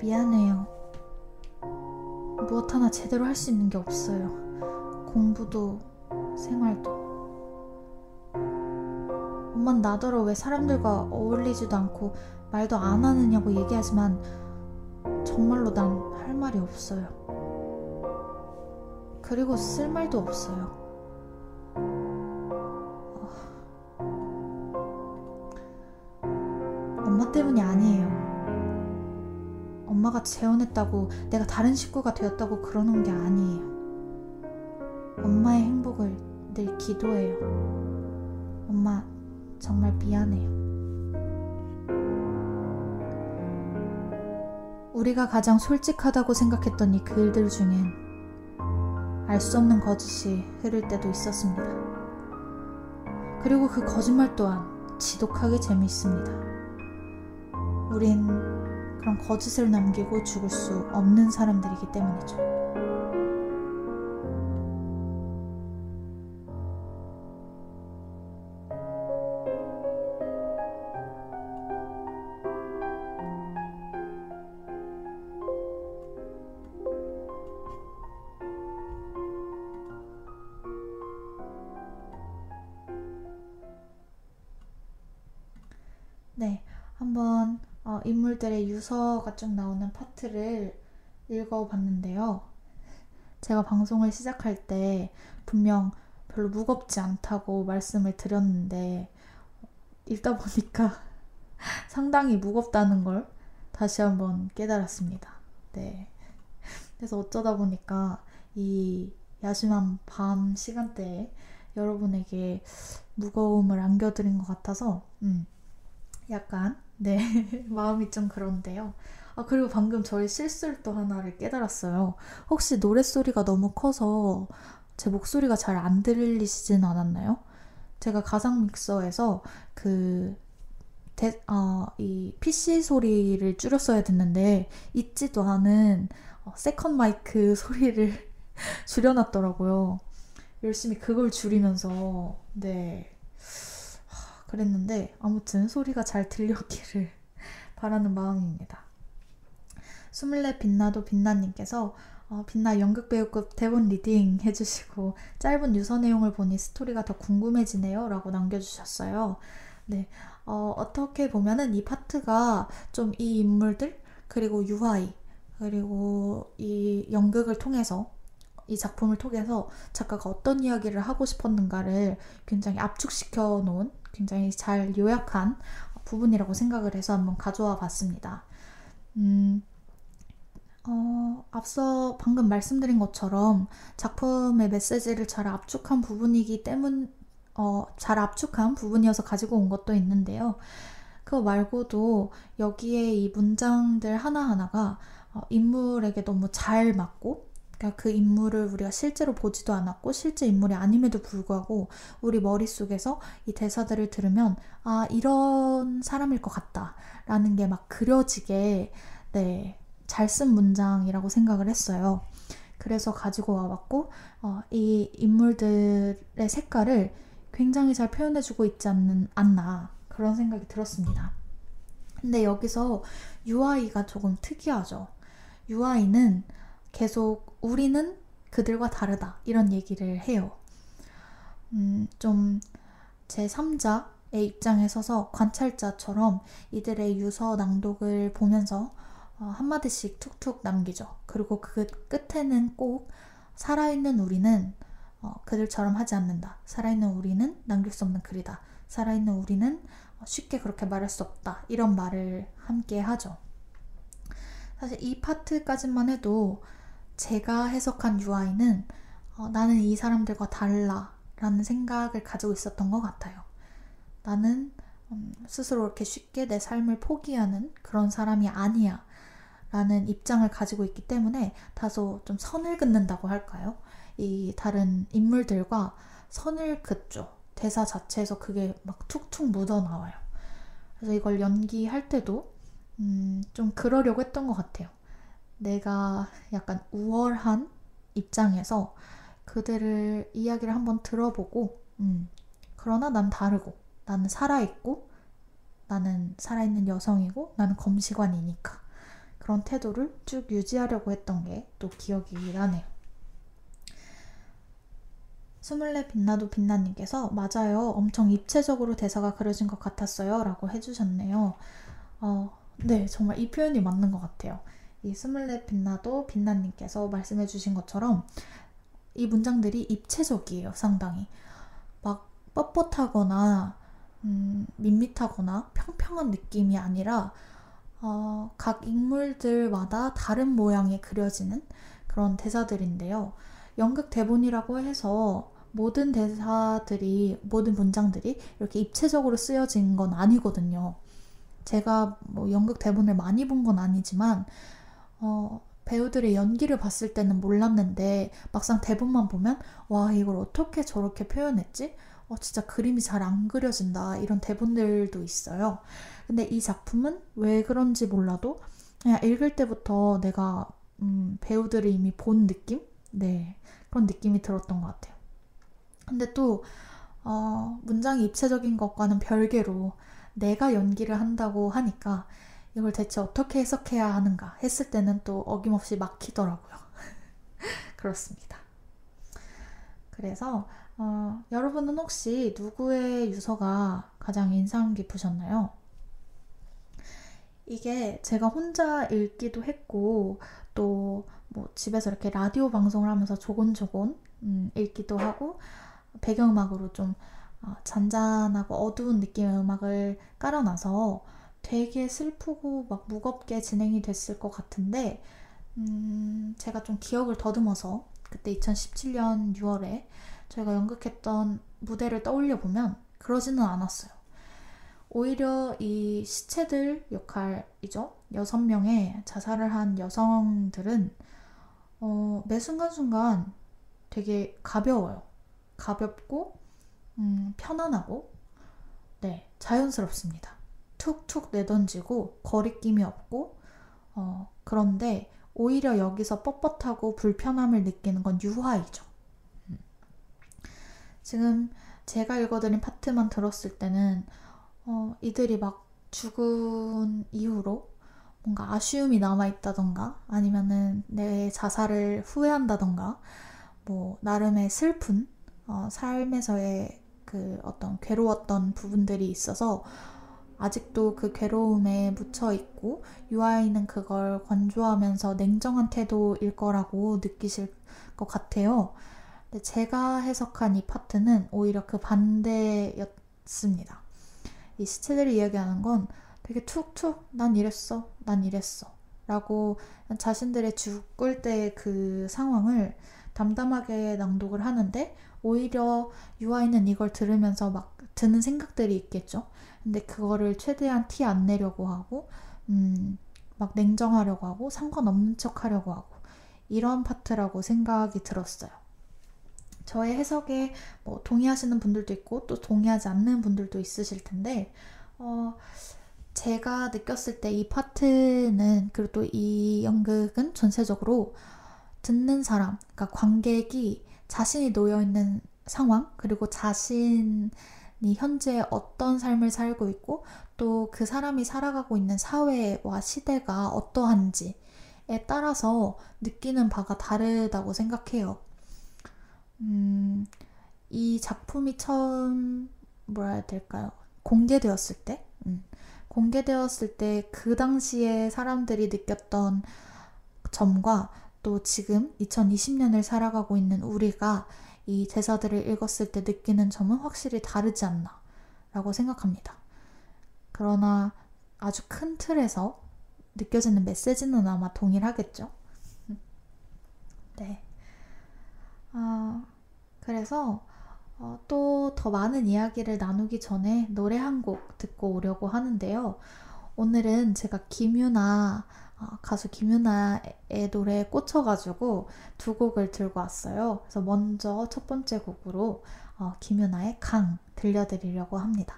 미안해요. 무엇 하나 제대로 할 수 있는 게 없어요. 공부도 생활도. 엄만 나더러 왜 사람들과 어울리지도 않고 말도 안 하느냐고 얘기하지만 정말로 난 할 말이 없어요. 그리고 쓸 말도 없어요. 엄마 때문이 아니에요. 엄마가 재혼했다고 내가 다른 식구가 되었다고 그러는 게 아니에요. 엄마의 행복을 늘 기도해요. 엄마, 정말 미안해요. 우리가 가장 솔직하다고 생각했던 이 글들 중엔 알 수 없는 거짓이 흐를 때도 있었습니다. 그리고 그 거짓말 또한 지독하게 재미있습니다. 우린 그런 거짓을 남기고 죽을 수 없는 사람들이기 때문이죠. 어, 인물들의 유서가 쭉 나오는 파트를 읽어봤는데요. 제가 방송을 시작할 때 분명 별로 무겁지 않다고 말씀을 드렸는데 읽다 보니까 <laughs> 상당히 무겁다는 걸 다시 한번 깨달았습니다. 네. 그래서 어쩌다 보니까 이 야심한 밤 시간대에 여러분에게 무거움을 안겨드린 것 같아서 음, 약간 네, <laughs> 마음이 좀 그런데요. 아, 그리고 방금 저희 실수를 또 하나를 깨달았어요. 혹시 노랫소리가 너무 커서 제 목소리가 잘 안 들리시진 않았나요? 제가 가상 믹서에서 그, 대, 어, 이 PC 소리를 줄였어야 됐는데, 있지도 않은 어, second 마이크 <laughs> 소리를 줄여놨더라고요. 열심히 그걸 줄이면서, 네. 그랬는데 아무튼 소리가 잘 들렸기를 <laughs> 바라는 마음입니다. 스물네 빛나도 빛나님께서 어, 빛나 연극배우급 대본 리딩 해주시고 짧은 유서 내용을 보니 스토리가 더 궁금해지네요 라고 남겨주셨어요. 네, 어, 어떻게 보면은 이 파트가 좀 이 인물들 그리고 유아이 그리고 이 연극을 통해서 이 작품을 통해서 작가가 어떤 이야기를 하고 싶었는가를 굉장히 압축시켜 놓은 굉장히 잘 요약한 부분이라고 생각을 해서 한번 가져와 봤습니다. 음, 어, 앞서 방금 말씀드린 것처럼 작품의 메시지를 잘 압축한 부분이기 때문, 어, 잘 압축한 부분이어서 가지고 온 것도 있는데요. 그거 말고도 여기에 이 문장들 하나하나가 어, 인물에게 너무 잘 맞고 그러니까 그 인물을 우리가 실제로 보지도 않았고 실제 인물이 아님에도 불구하고 우리 머릿속에서 이 대사들을 들으면 아 이런 사람일 것 같다라는 게 막 그려지게 네, 잘 쓴 문장이라고 생각을 했어요. 그래서 가지고 와봤고 어, 이 인물들의 색깔을 굉장히 잘 표현해주고 있지 않는, 않나 그런 생각이 들었습니다. 근데 여기서 UI가 조금 특이하죠. UI는 계속 우리는 그들과 다르다 이런 얘기를 해요. 음, 좀 제3자의 입장에 서서 관찰자처럼 이들의 유서 낭독을 보면서 어, 한마디씩 툭툭 남기죠. 그리고 그 끝에는 꼭 살아있는 우리는 어, 그들처럼 하지 않는다. 살아있는 우리는 남길 수 없는 글이다. 살아있는 우리는 쉽게 그렇게 말할 수 없다. 이런 말을 함께 하죠. 사실 이 파트까지만 해도 제가 해석한 UI는 어, 나는 이 사람들과 달라 라는 생각을 가지고 있었던 것 같아요. 나는 음, 스스로 이렇게 쉽게 내 삶을 포기하는 그런 사람이 아니야 라는 입장을 가지고 있기 때문에 다소 좀 선을 긋는다고 할까요? 이 다른 인물들과 선을 긋죠. 대사 자체에서 그게 막 툭툭 묻어 나와요. 그래서 이걸 연기할 때도 음, 좀 그러려고 했던 것 같아요. 내가 약간 우월한 입장에서 그들을 이야기를 한번 들어보고, 음, 그러나 난 다르고, 나는 살아있고, 나는 살아있는 여성이고, 나는 검시관이니까. 그런 태도를 쭉 유지하려고 했던 게 또 기억이 나네요. 스물네 빛나도 빛나님께서 맞아요. 엄청 입체적으로 대사가 그려진 것 같았어요. 라고 해주셨네요. 어, 네, 정말 이 표현이 맞는 것 같아요. 이 스물네 빛나도 빛나님께서 말씀해 주신 것처럼 이 문장들이 입체적이에요, 상당히. 막 뻣뻣하거나, 음, 밋밋하거나 평평한 느낌이 아니라, 어, 각 인물들마다 다른 모양이 그려지는 그런 대사들인데요. 연극 대본이라고 해서 모든 대사들이, 모든 문장들이 이렇게 입체적으로 쓰여진 건 아니거든요. 제가 뭐 연극 대본을 많이 본 건 아니지만, 어, 배우들의 연기를 봤을 때는 몰랐는데, 막상 대본만 보면, 와, 이걸 어떻게 저렇게 표현했지? 어, 진짜 그림이 잘 안 그려진다. 이런 대본들도 있어요. 근데 이 작품은 왜 그런지 몰라도, 그냥 읽을 때부터 내가, 음, 배우들을 이미 본 느낌? 네. 그런 느낌이 들었던 것 같아요. 근데 또 어, 문장이 입체적인 것과는 별개로 내가 연기를 한다고 하니까 이걸 대체 어떻게 해석해야 하는가 했을 때는 또 어김없이 막히더라고요. <laughs> 그렇습니다. 그래서 어, 여러분은 혹시 누구의 유서가 가장 인상 깊으셨나요? 이게 제가 혼자 읽기도 했고 또 뭐 집에서 이렇게 라디오 방송을 하면서 조곤조곤 음, 읽기도 하고 배경음악으로 좀 어, 잔잔하고 어두운 느낌의 음악을 깔아놔서 되게 슬프고 막 무겁게 진행이 됐을 것 같은데 음, 제가 좀 기억을 더듬어서 그때 2017년 6월에 저희가 연극했던 무대를 떠올려 보면 그러지는 않았어요. 오히려 이 시체들 역할이죠. 여섯 명의 자살을 한 여성들은 어, 매 순간순간 되게 가벼워요. 가볍고 음, 편안하고 네 자연스럽습니다. 툭툭 내던지고 거리낌이 없고 어, 그런데 오히려 여기서 뻣뻣하고 불편함을 느끼는 건 유화이죠. 음. 지금 제가 읽어드린 파트만 들었을 때는 어, 이들이 막 죽은 이후로 뭔가 아쉬움이 남아있다던가 아니면은 내 자살을 후회한다던가 뭐 나름의 슬픈 어, 삶에서의 그 어떤 괴로웠던 부분들이 있어서 아직도 그 괴로움에 묻혀 있고 유아이는 그걸 건조하면서 냉정한 태도일 거라고 느끼실 것 같아요. 제가 해석한 이 파트는 오히려 그 반대였습니다. 이 시체들이 이야기하는 건 되게 툭툭 난 이랬어, 난 이랬어 라고 자신들의 죽을 때 그 상황을 담담하게 낭독을 하는데 오히려 유아이는 이걸 들으면서 막 드는 생각들이 있겠죠. 근데 그거를 최대한 티 안 내려고 하고, 음, 막 냉정하려고 하고, 상관없는 척 하려고 하고, 이런 파트라고 생각이 들었어요. 저의 해석에 뭐 동의하시는 분들도 있고, 또 동의하지 않는 분들도 있으실 텐데, 어, 제가 느꼈을 때 이 파트는, 그리고 또 이 연극은 전체적으로 듣는 사람, 그러니까 관객이 자신이 놓여 있는 상황, 그리고 자신 이 현재 어떤 삶을 살고 있고, 또 그 사람이 살아가고 있는 사회와 시대가 어떠한지에 따라서 느끼는 바가 다르다고 생각해요. 음, 이 작품이 처음, 뭐라 해야 될까요? 공개되었을 때, 음, 공개되었을 때 그 당시에 사람들이 느꼈던 점과 또 지금 2020년을 살아가고 있는 우리가 이 대사들을 읽었을 때 느끼는 점은 확실히 다르지 않나 라고 생각합니다. 그러나 아주 큰 틀에서 느껴지는 메시지는 아마 동일하겠죠. 네. 아, 그래서 어, 또더 많은 이야기를 나누기 전에 노래 한 곡 듣고 오려고 하는데요. 오늘은 제가 김유나 어, 가수 김유나의 노래에 꽂혀가지고 두 곡을 들고 왔어요. 그래서 먼저 첫 번째 곡으로 어, 김유나의 강 들려드리려고 합니다.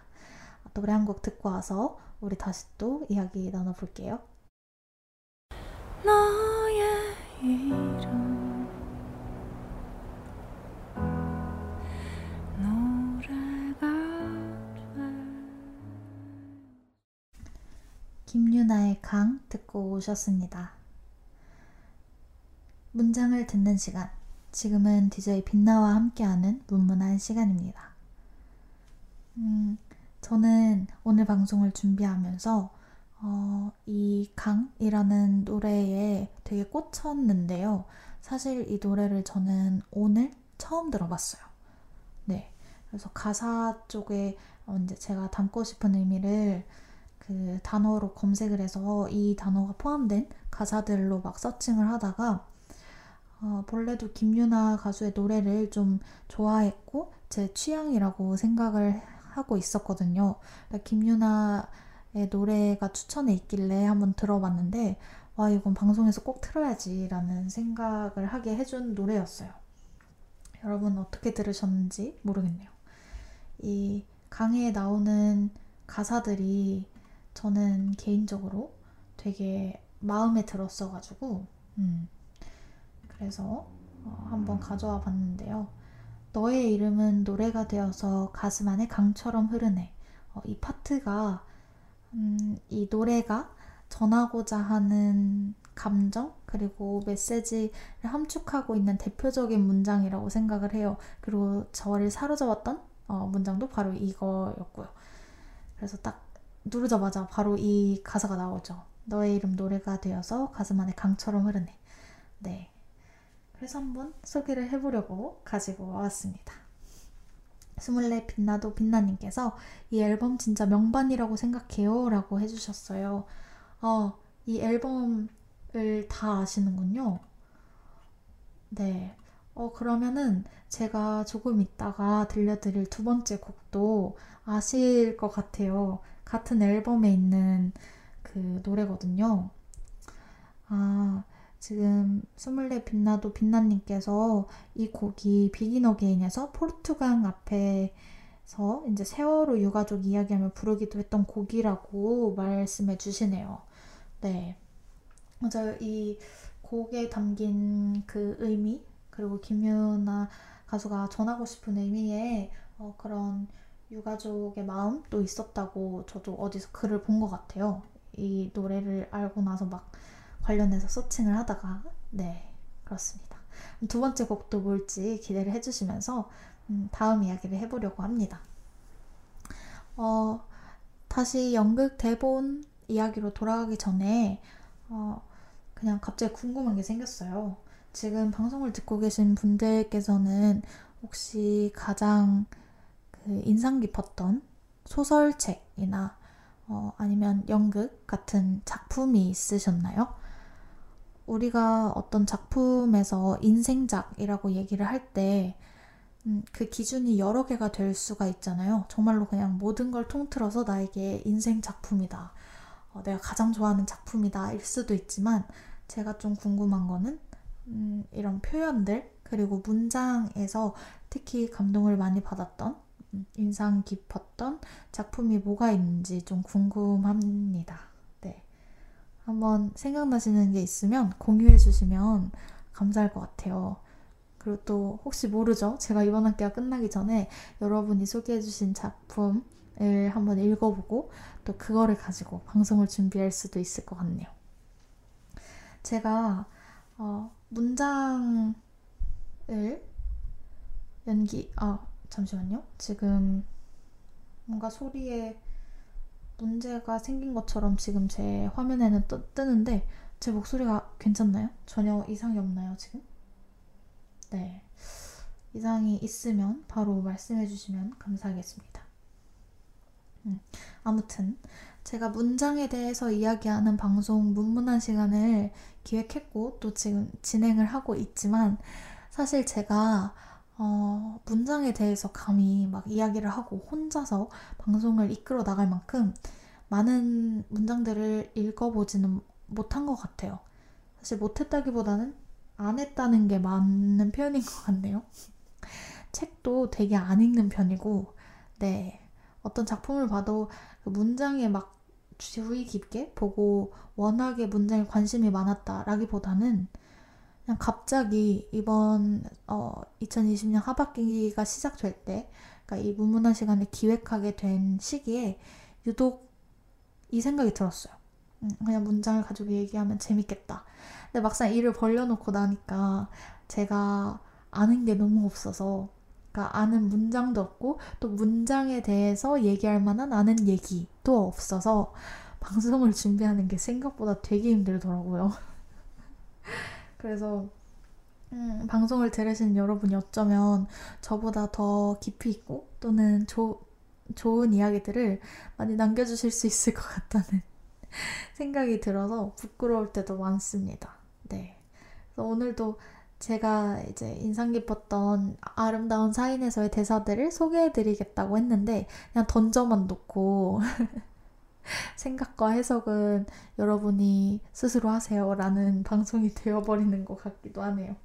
노래 한 곡 듣고 와서 우리 다시 또 이야기 나눠볼게요. 너의 이름 김유나의 강 듣고 오셨습니다. 문장을 듣는 시간. 지금은 DJ 빛나와 함께하는 문문한 시간입니다. 음, 저는 오늘 방송을 준비하면서 어, 이 강이라는 노래에 되게 꽂혔는데요. 사실 이 노래를 저는 오늘 처음 들어봤어요. 네. 그래서 가사 쪽에 이제 제가 담고 싶은 의미를 그 단어로 검색을 해서 이 단어가 포함된 가사들로 막 서칭을 하다가 어, 본래도 김유나 가수의 노래를 좀 좋아했고 제 취향이라고 생각을 하고 있었거든요. 그러니까 김유나의 노래가 추천에 있길래 한번 들어봤는데 와 이건 방송에서 꼭 틀어야지라는 생각을 하게 해준 노래였어요. 여러분 어떻게 들으셨는지 모르겠네요. 이 강의에 나오는 가사들이 저는 개인적으로 되게 마음에 들었어가지고, 음, 그래서 어, 한번 가져와 봤는데요. 너의 이름은 노래가 되어서 가슴 안에 강처럼 흐르네. 어, 이 파트가, 음, 이 노래가 전하고자 하는 감정, 그리고 메시지를 함축하고 있는 대표적인 문장이라고 생각을 해요. 그리고 저를 사로잡았던 어, 문장도 바로 이거였고요. 그래서 딱 누르자마자 바로 이 가사가 나오죠. 너의 이름 노래가 되어서 가슴 안에 강처럼 흐르네. 네. 그래서 한번 소개를 해보려고 가지고 왔습니다. 스물네 빛나도 빛나님께서 이 앨범 진짜 명반이라고 생각해요 라고 해주셨어요. 어, 이 앨범을 다 아시는군요. 네. 어, 그러면은 제가 조금 있다가 들려드릴 두 번째 곡도 아실 것 같아요. 같은 앨범에 있는 그 노래거든요. 아, 지금 스물네 빛나도 빛나님께서 이 곡이 비긴 어게인에서 포르투강 앞에서 이제 세월호 유가족 이야기하며 부르기도 했던 곡이라고 말씀해 주시네요. 네. 맞아요. 이 곡에 담긴 그 의미, 그리고 김유나 가수가 전하고 싶은 의미의 어, 그런 유가족의 마음도 있었다고 저도 어디서 글을 본 것 같아요. 이 노래를 알고 나서 막 관련해서 서칭을 하다가 네 그렇습니다. 두 번째 곡도 뭘지 기대를 해주시면서 음, 다음 이야기를 해보려고 합니다. 어, 다시 연극 대본 이야기로 돌아가기 전에 어, 그냥 갑자기 궁금한 게 생겼어요. 지금 방송을 듣고 계신 분들께서는 혹시 가장 그 인상 깊었던 소설책이나 어, 아니면 연극 같은 작품이 있으셨나요? 우리가 어떤 작품에서 인생작이라고 얘기를 할 때, 음, 그 기준이 여러 개가 될 수가 있잖아요. 정말로 그냥 모든 걸 통틀어서 나에게 인생 작품이다. 어, 내가 가장 좋아하는 작품이다. 일 수도 있지만, 제가 좀 궁금한 거는, 음, 이런 표현들, 그리고 문장에서 특히 감동을 많이 받았던 인상 깊었던 작품이 뭐가 있는지 좀 궁금합니다. 네. 한번 생각나시는 게 있으면 공유해 주시면 감사할 것 같아요. 그리고 또 혹시 모르죠? 제가 이번 학기가 끝나기 전에 여러분이 소개해 주신 작품을 한번 읽어보고 또 그거를 가지고 방송을 준비할 수도 있을 것 같네요. 제가 어, 문장을 연기 아 잠시만요. 지금 뭔가 소리에 문제가 생긴 것처럼 지금 제 화면에는 떠, 뜨는데 제 목소리가 괜찮나요? 전혀 이상이 없나요, 지금? 네. 이상이 있으면 바로 말씀해 주시면 감사하겠습니다. 음, 아무튼 제가 문장에 대해서 이야기하는 방송 문문한 시간을 기획했고 또 지금 진행을 하고 있지만 사실 제가 어, 문장에 대해서 감히 막 이야기를 하고 혼자서 방송을 이끌어 나갈 만큼 많은 문장들을 읽어보지는 못한 것 같아요. 사실 못했다기보다는 안 했다는 게 맞는 표현인 것 같네요. <laughs> 책도 되게 안 읽는 편이고, 네. 어떤 작품을 봐도 그 문장에 막 주의 깊게 보고 워낙에 문장에 관심이 많았다라기보다는 그냥 갑자기 이번 어, 2020년 하반기가 시작될 때, 그러니까 이 문문한 시간을 기획하게 된 시기에 유독 이 생각이 들었어요. 음, 그냥 문장을 가지고 얘기하면 재밌겠다. 근데 막상 일을 벌려놓고 나니까 제가 아는 게 너무 없어서 그러니까 아는 문장도 없고 또 문장에 대해서 얘기할 만한 아는 얘기도 없어서 방송을 준비하는 게 생각보다 되게 힘들더라고요. <laughs> 그래서 음, 방송을 들으신 여러분이 어쩌면 저보다 더 깊이 있고 또는 조, 좋은 이야기들을 많이 남겨주실 수 있을 것 같다는 <laughs> 생각이 들어서 부끄러울 때도 많습니다. 네. 오늘도 제가 이제 인상 깊었던 아름다운 사인에서의 대사들을 소개해드리겠다고 했는데 그냥 던져만 놓고 <laughs> 생각과 해석은 여러분이 스스로 하세요 라는 <laughs> 방송이 되어버리는 것 같기도 하네요.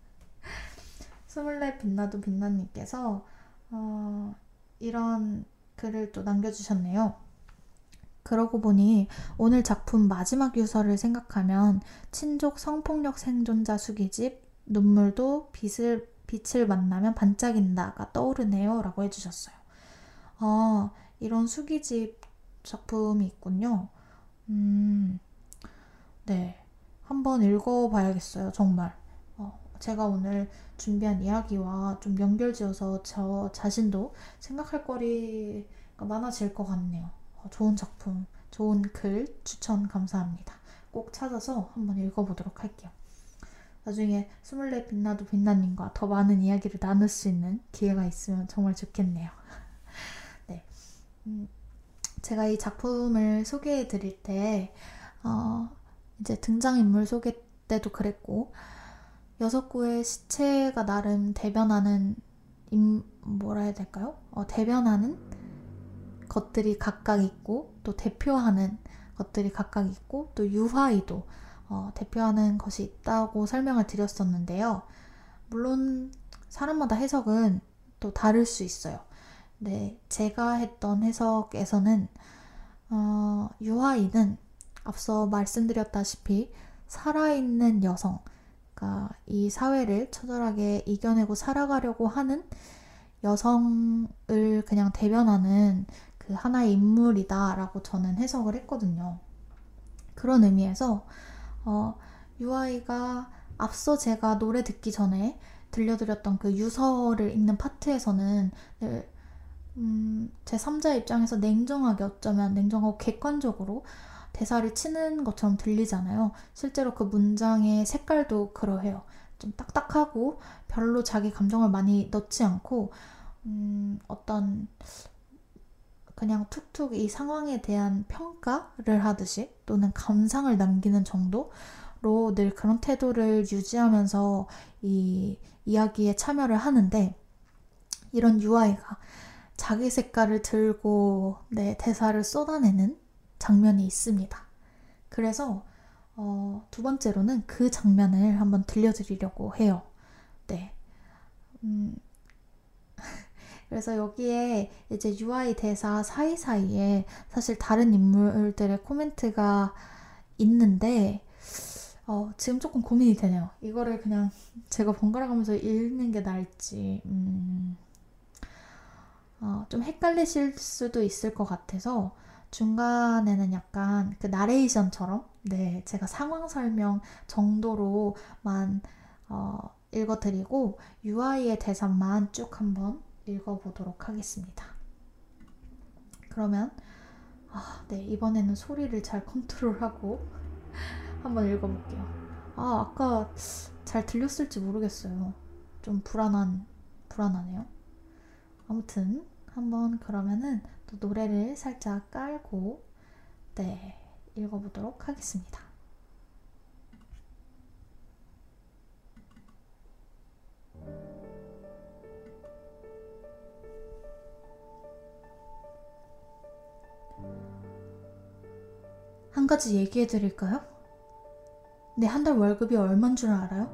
스물네 빛나도 빛나님께서 어, 이런 글을 또 남겨주셨네요. 그러고 보니 오늘 작품 마지막 유서를 생각하면 친족 성폭력 생존자 수기집 눈물도 빛을, 빛을 만나면 반짝인다가 떠오르네요 라고 해주셨어요. 아 이런 수기집 작품이 있군요. 음, 네. 한번 읽어봐야겠어요, 정말. 어, 제가 오늘 준비한 이야기와 좀 연결지어서 저 자신도 생각할 거리가 많아질 것 같네요. 어, 좋은 작품, 좋은 글 추천 감사합니다. 꼭 찾아서 한번 읽어보도록 할게요. 나중에 스물네 빛나도 빛나님과 더 많은 이야기를 나눌 수 있는 기회가 있으면 정말 좋겠네요. <laughs> 네. 음, 제가 이 작품을 소개해 드릴 때, 어, 이제 등장인물 소개 때도 그랬고, 여섯 구의 시체가 나름 대변하는, 임, 뭐라 해야 될까요? 어, 대변하는 것들이 각각 있고, 또 대표하는 것들이 각각 있고, 또 유화이도 어, 대표하는 것이 있다고 설명을 드렸었는데요. 물론 사람마다 해석은 또 다를 수 있어요. 네, 제가 했던 해석에서는 어, 유아인은 앞서 말씀드렸다시피 살아있는 여성, 그러니까 이 사회를 처절하게 이겨내고 살아가려고 하는 여성을 그냥 대변하는 그 하나의 인물이다라고 저는 해석을 했거든요. 그런 의미에서 어, 유아이가 앞서 제가 노래 듣기 전에 들려드렸던 그 유서를 읽는 파트에서는 늘 음, 제 3자 입장에서 냉정하게 어쩌면 냉정하고 객관적으로 대사를 치는 것처럼 들리잖아요. 실제로 그 문장의 색깔도 그러해요. 좀 딱딱하고 별로 자기 감정을 많이 넣지 않고 음, 어떤 그냥 툭툭 이 상황에 대한 평가를 하듯이 또는 감상을 남기는 정도로 늘 그런 태도를 유지하면서 이 이야기에 참여를 하는데 이런 UI가 자기 색깔을 들고 네, 대사를 쏟아내는 장면이 있습니다. 그래서 어, 두 번째로는 그 장면을 한번 들려드리려고 해요. 네. 음, <laughs> 그래서 여기에 이제 UI 대사 사이사이에 사실 다른 인물들의 코멘트가 있는데, 어, 지금 조금 고민이 되네요. 이거를 그냥 제가 번갈아 가면서 읽는 게 나을지, 음, 어, 좀 헷갈리실 수도 있을 것 같아서 중간에는 약간 그 나레이션처럼, 네, 제가 상황 설명 정도로만 어, 읽어드리고 UI의 대사만 쭉 한번 읽어보도록 하겠습니다. 그러면 아, 네, 이번에는 소리를 잘 컨트롤하고 <laughs> 한번 읽어볼게요. 아, 아까 잘 들렸을지 모르겠어요. 좀 불안한, 불안하네요. 아무튼, 한번 그러면은 또 노래를 살짝 깔고, 네, 읽어보도록 하겠습니다. 한 가지 얘기해 드릴까요? 내 한 달 월급이 얼만 줄 알아요?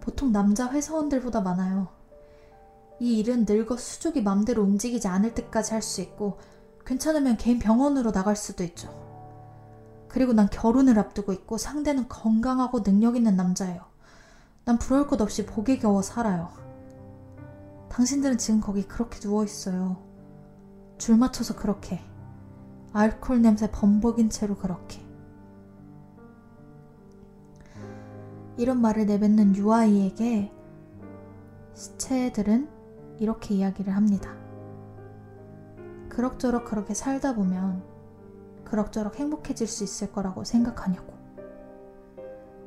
보통 남자 회사원들보다 많아요. 이 일은 늙어 수족이 맘대로 움직이지 않을 때까지 할 수 있고, 괜찮으면 개인 병원으로 나갈 수도 있죠. 그리고 난 결혼을 앞두고 있고 상대는 건강하고 능력 있는 남자예요. 난 부러울 것 없이 복에 겨워 살아요. 당신들은 지금 거기 그렇게 누워 있어요. 줄 맞춰서 그렇게. 알코올 냄새 범벅인 채로 그렇게. 이런 말을 내뱉는 유아이에게 시체들은 이렇게 이야기를 합니다. 그럭저럭 그렇게 살다 보면 그럭저럭 행복해질 수 있을 거라고 생각하냐고.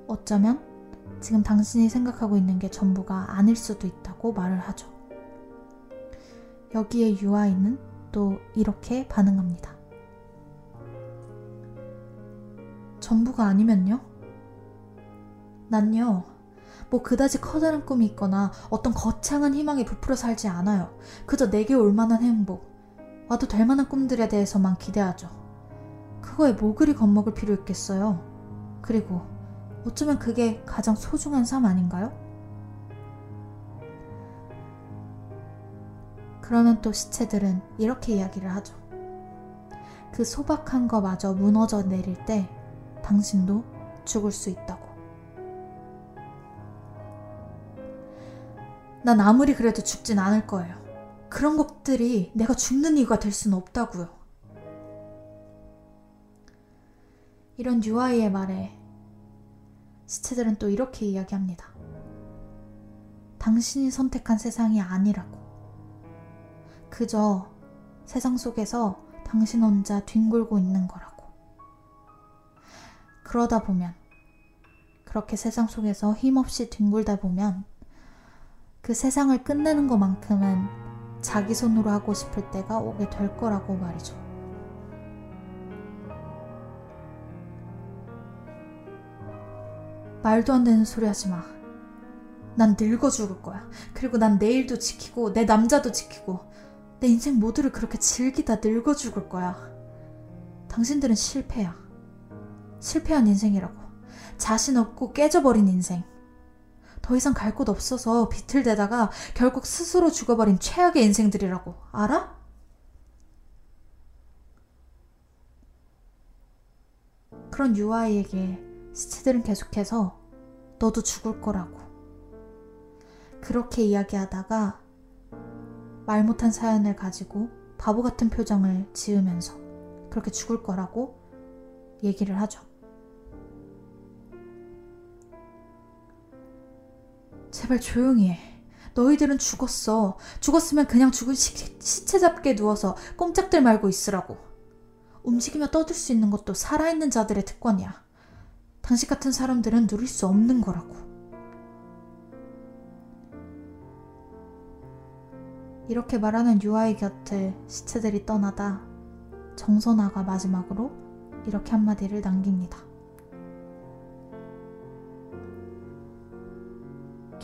어쩌면 지금 당신이 생각하고 있는 게 전부가 아닐 수도 있다고 말을 하죠. 여기에 유아이는 또 이렇게 반응합니다. 전부가 아니면요? 난요, 뭐 그다지 커다란 꿈이 있거나 어떤 거창한 희망에 부풀어 살지 않아요. 그저 내게 올 만한 행복, 와도 될 만한 꿈들에 대해서만 기대하죠. 그거에 뭐 그리 겁먹을 필요 있겠어요. 그리고 어쩌면 그게 가장 소중한 삶 아닌가요? 그러면 또 시체들은 이렇게 이야기를 하죠. 그 소박한 거마저 무너져 내릴 때 당신도 죽을 수 있다고. 난 아무리 그래도 죽진 않을 거예요. 그런 것들이 내가 죽는 이유가 될 수는 없다고요. 이런 유아이의 말에 시체들은 또 이렇게 이야기합니다. 당신이 선택한 세상이 아니라고. 그저 세상 속에서 당신 혼자 뒹굴고 있는 거라고. 그러다 보면, 그렇게 세상 속에서 힘없이 뒹굴다 보면, 그 세상을 끝내는 것만큼은 자기 손으로 하고 싶을 때가 오게 될 거라고 말이죠. 말도 안 되는 소리 하지 마. 난 늙어 죽을 거야. 그리고 난 내일도 지키고, 내 남자도 지키고, 내 인생 모두를 그렇게 즐기다 늙어 죽을 거야. 당신들은 실패야. 실패한 인생이라고. 자신 없고 깨져버린 인생. 더 이상 갈 곳 없어서 비틀대다가 결국 스스로 죽어버린 최악의 인생들이라고. 알아? 그런 유아이에게 시체들은 계속해서 너도 죽을 거라고. 그렇게 이야기하다가 말 못한 사연을 가지고 바보 같은 표정을 지으면서 그렇게 죽을 거라고 얘기를 하죠. 제발 조용히 해. 너희들은 죽었어. 죽었으면 그냥 죽은 시, 시체 잡게 누워서 꼼짝들 말고 있으라고. 움직이며 떠들 수 있는 것도 살아있는 자들의 특권이야. 당신 같은 사람들은 누릴 수 없는 거라고. 이렇게 말하는 유아의 곁을 시체들이 떠나다 정선아가 마지막으로 이렇게 한마디를 남깁니다.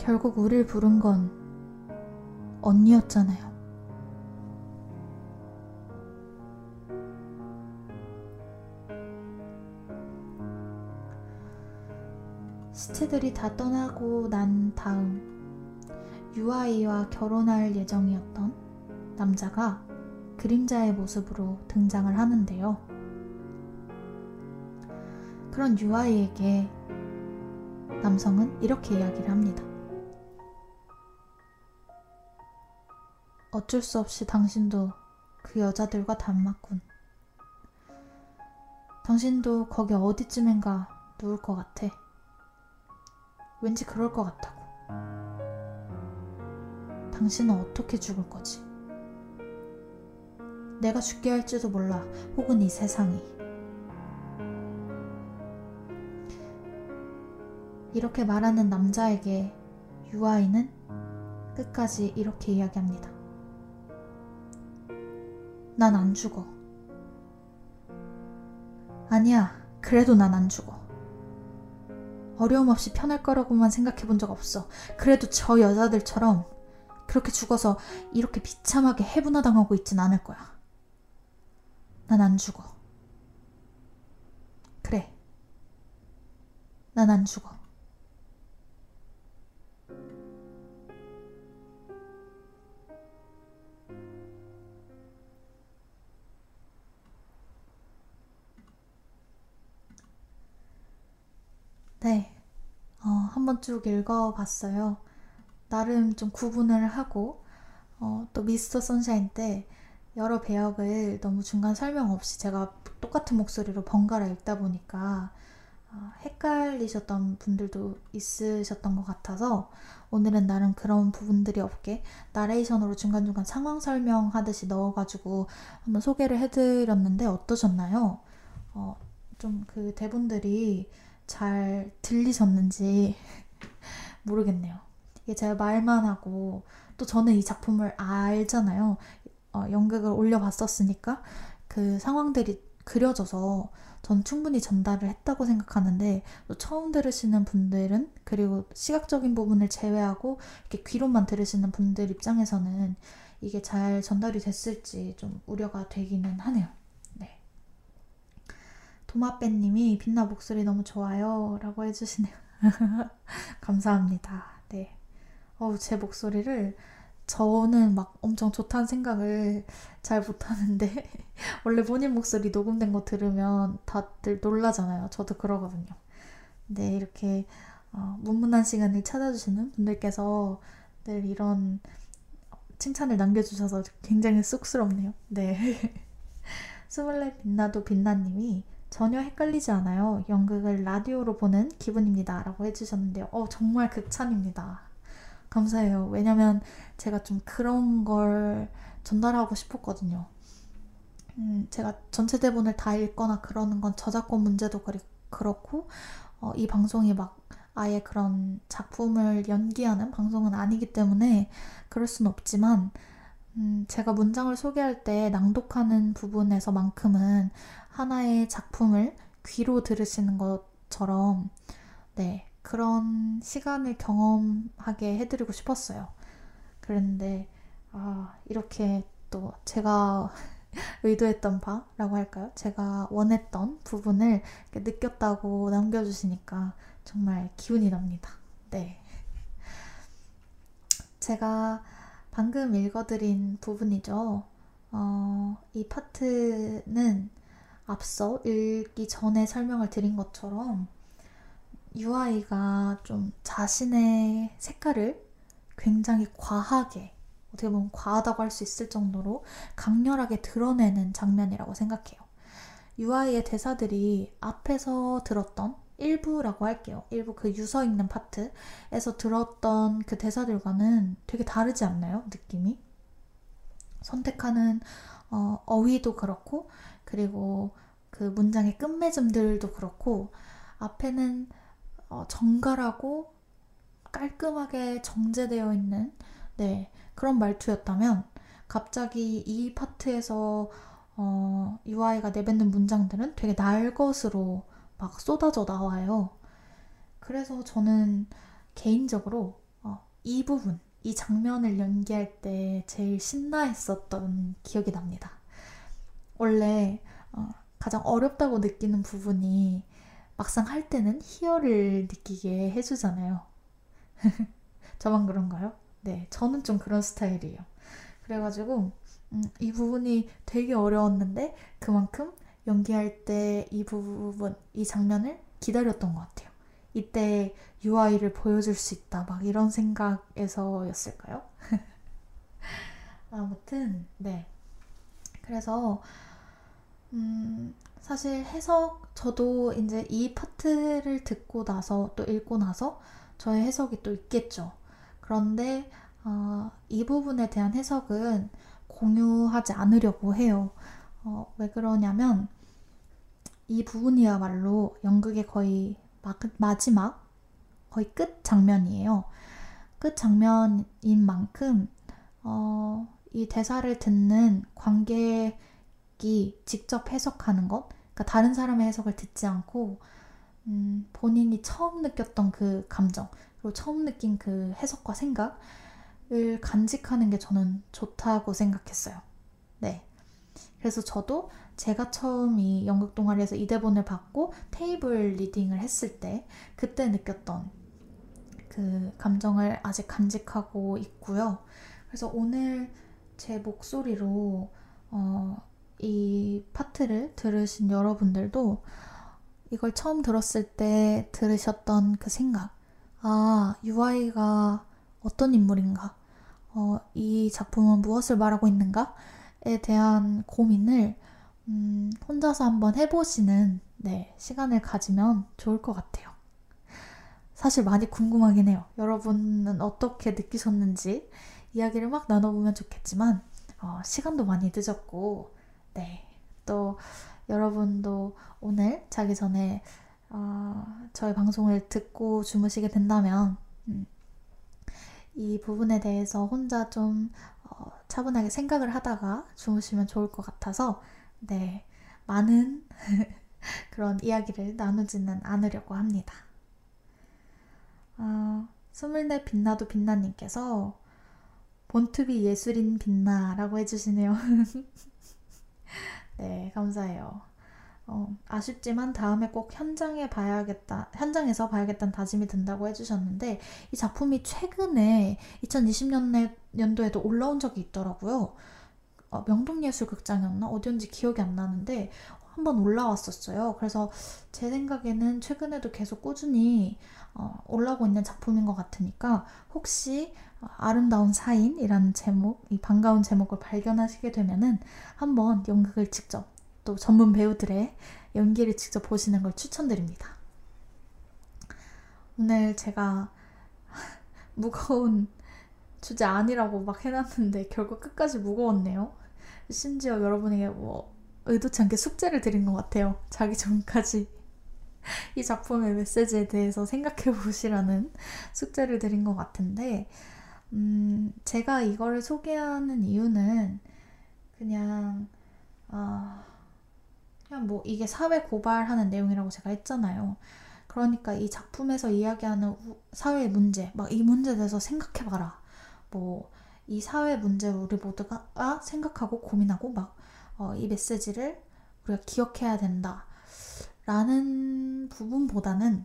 결국 우릴 부른 건 언니였잖아요. 시체들이 다 떠나고 난 다음 유아이와 결혼할 예정이었던 남자가 그림자의 모습으로 등장을 하는데요. 그런 유아이에게 남성은 이렇게 이야기를 합니다. 어쩔 수 없이 당신도 그 여자들과 닮았군. 당신도 거기 어디쯤인가 누울 것 같아. 왠지 그럴 것 같다고. 당신은 어떻게 죽을 거지? 내가 죽게 할지도 몰라. 혹은 이 세상이. 이렇게 말하는 남자에게 유아인은 끝까지 이렇게 이야기합니다. 난 안 죽어. 아니야, 그래도 난 안 죽어. 어려움 없이 편할 거라고만 생각해 본 적 없어. 그래도 저 여자들처럼 그렇게 죽어서 이렇게 비참하게 해분화당하고 있진 않을 거야. 난 안 죽어. 그래. 난 안 죽어. 쭉 읽어봤어요. 나름 좀 구분을 하고, 어, 또 미스터 선샤인 때 여러 배역을 너무 중간 설명 없이 제가 똑같은 목소리로 번갈아 읽다 보니까 어, 헷갈리셨던 분들도 있으셨던 것 같아서 오늘은 나름 그런 부분들이 없게 나레이션으로 중간중간 상황 설명하듯이 넣어가지고 한번 소개를 해드렸는데 어떠셨나요? 어, 좀 그 대본들이 잘 들리셨는지 모르겠네요. 이게 제가 말만 하고 또 저는 이 작품을 알잖아요. 어, 연극을 올려봤었으니까 그 상황들이 그려져서 전 충분히 전달을 했다고 생각하는데 또 처음 들으시는 분들은 그리고 시각적인 부분을 제외하고 이렇게 귀로만 들으시는 분들 입장에서는 이게 잘 전달이 됐을지 좀 우려가 되기는 하네요. 네. 도마빼님이 빛나 목소리 너무 좋아요 라고 해주시네요. <laughs> 감사합니다. 네. 어우, 제 목소리를 저는 막 엄청 좋다는 생각을 잘 못하는데 <laughs> 원래 본인 목소리 녹음된 거 들으면 다들 놀라잖아요. 저도 그러거든요. 근데 이렇게 어, 문문한 시간을 찾아주시는 분들께서 늘 이런 칭찬을 남겨주셔서 굉장히 쑥스럽네요. 네. <laughs> 스물넷 빛나도 빛나님이 전혀 헷갈리지 않아요. 연극을 라디오로 보는 기분입니다. 라고 해주셨는데요. 어, 정말 극찬입니다. 감사해요. 왜냐면 제가 좀 그런 걸 전달하고 싶었거든요. 음, 제가 전체 대본을 다 읽거나 그러는 건 저작권 문제도 그리, 그렇고, 어, 이 방송이 막 아예 그런 작품을 연기하는 방송은 아니기 때문에 그럴 순 없지만, 음, 제가 문장을 소개할 때 낭독하는 부분에서만큼은 하나의 작품을 귀로 들으시는 것처럼, 네, 그런 시간을 경험하게 해드리고 싶었어요. 그랬는데, 아, 이렇게 또 제가 <laughs> 의도했던 바라고 할까요? 제가 원했던 부분을 느꼈다고 남겨주시니까 정말 기운이 납니다. 네. 제가 방금 읽어드린 부분이죠. 어, 이 파트는 앞서 읽기 전에 설명을 드린 것처럼 UI가 좀 자신의 색깔을 굉장히 과하게 어떻게 보면 과하다고 할 수 있을 정도로 강렬하게 드러내는 장면이라고 생각해요. UI의 대사들이 앞에서 들었던 일부라고 할게요. 일부 그 유서 있는 파트에서 들었던 그 대사들과는 되게 다르지 않나요? 느낌이? 선택하는 어, 어휘도 그렇고 그리고 그 문장의 끝맺음들도 그렇고 앞에는 어, 정갈하고 깔끔하게 정제되어 있는 네, 그런 말투였다면 갑자기 이 파트에서 어, UI가 내뱉는 문장들은 되게 날것으로 막 쏟아져 나와요. 그래서 저는 개인적으로 어, 이 부분, 이 장면을 연기할 때 제일 신나했었던 기억이 납니다. 원래 어, 가장 어렵다고 느끼는 부분이 막상 할 때는 희열을 느끼게 해주잖아요. <laughs> 저만 그런가요? 네, 저는 좀 그런 스타일이에요. 그래가지고 음, 이 부분이 되게 어려웠는데 그만큼 연기할 때 이 부분, 이 장면을 기다렸던 것 같아요. 이때 UI를 보여줄 수 있다. 막 이런 생각에서였을까요? <laughs> 아무튼, 네. 그래서, 음, 사실 해석, 저도 이제 이 파트를 듣고 나서 또 읽고 나서 저의 해석이 또 있겠죠. 그런데, 어, 이 부분에 대한 해석은 공유하지 않으려고 해요. 어, 왜 그러냐면, 이 부분이야말로 연극의 거의 마지막, 거의 끝 장면이에요. 끝 장면인 만큼, 어, 이 대사를 듣는 관객 이 직접 해석하는 것, 그러니까 다른 사람의 해석을 듣지 않고, 음, 본인이 처음 느꼈던 그 감정, 그리고 처음 느낀 그 해석과 생각을 간직하는 게 저는 좋다고 생각했어요. 네. 그래서 저도 제가 처음 이 연극 동아리에서 이 대본을 받고 테이블 리딩을 했을 때 그때 느꼈던 그 감정을 아직 간직하고 있고요. 그래서 오늘 제 목소리로 어, 이 파트를 들으신 여러분들도 이걸 처음 들었을 때 들으셨던 그 생각, 아, UI가 어떤 인물인가, 어, 이 작품은 무엇을 말하고 있는가에 대한 고민을 음, 혼자서 한번 해보시는 네, 시간을 가지면 좋을 것 같아요. 사실 많이 궁금하긴 해요. 여러분은 어떻게 느끼셨는지 이야기를 막 나눠보면 좋겠지만 어, 시간도 많이 늦었고 네, 또 여러분도 오늘 자기 전에 어, 저희 방송을 듣고 주무시게 된다면 음, 이 부분에 대해서 혼자 좀 어, 차분하게 생각을 하다가 주무시면 좋을 것 같아서 네, 많은 <laughs> 그런 이야기를 나누지는 않으려고 합니다. 어, 스물네 빛나도 빛나님께서 본투비 예술인 빛나라고 해주시네요. <laughs> 네, 감사해요. 어, 아쉽지만 다음에 꼭 현장에 봐야겠다, 현장에서 봐야겠다는 다짐이 든다고 해주셨는데, 이 작품이 최근에 2020년도에도 올라온 적이 있더라고요. 어, 명동예술극장이었나? 어디였는지 기억이 안 나는데 한번 올라왔었어요. 그래서 제 생각에는 최근에도 계속 꾸준히 어, 올라오고 있는 작품인 것 같으니까 혹시 아름다운 사인이라는 제목, 이 반가운 제목을 발견하시게 되면은 한번 연극을 직접 또 전문 배우들의 연기를 직접 보시는 걸 추천드립니다. 오늘 제가 <laughs> 무거운 주제 아니라고 막 해놨는데 결국 끝까지 무거웠네요. 심지어 여러분에게 뭐 의도치 않게 숙제를 드린 것 같아요. 자기 전까지 <laughs> 이 작품의 메시지에 대해서 생각해 보시라는 숙제를 드린 것 같은데, 음, 제가 이거를 소개하는 이유는 그냥, 아, 그냥 뭐 이게 사회 고발하는 내용이라고 제가 했잖아요. 그러니까 이 작품에서 이야기하는 사회 문제, 막 이 문제에 대해서 생각해봐라. 뭐, 이 사회 문제를 우리 모두가 아, 생각하고 고민하고 막이 어, 메시지를 우리가 기억해야 된다. 라는 부분보다는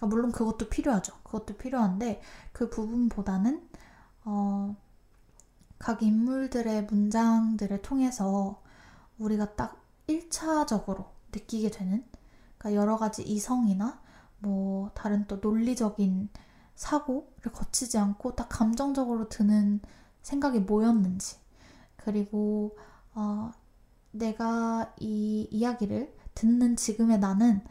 아, 물론 그것도 필요하죠. 그것도 필요한데 그 부분보다는 어, 각 인물들의 문장들을 통해서 우리가 딱 1차적으로 느끼게 되는 그러니까 여러 가지 이성이나 뭐 다른 또 논리적인 사고를 거치지 않고 딱 감정적으로 드는 생각이 뭐였는지 그리고 어, 내가 이 이야기를 듣는 지금의 나는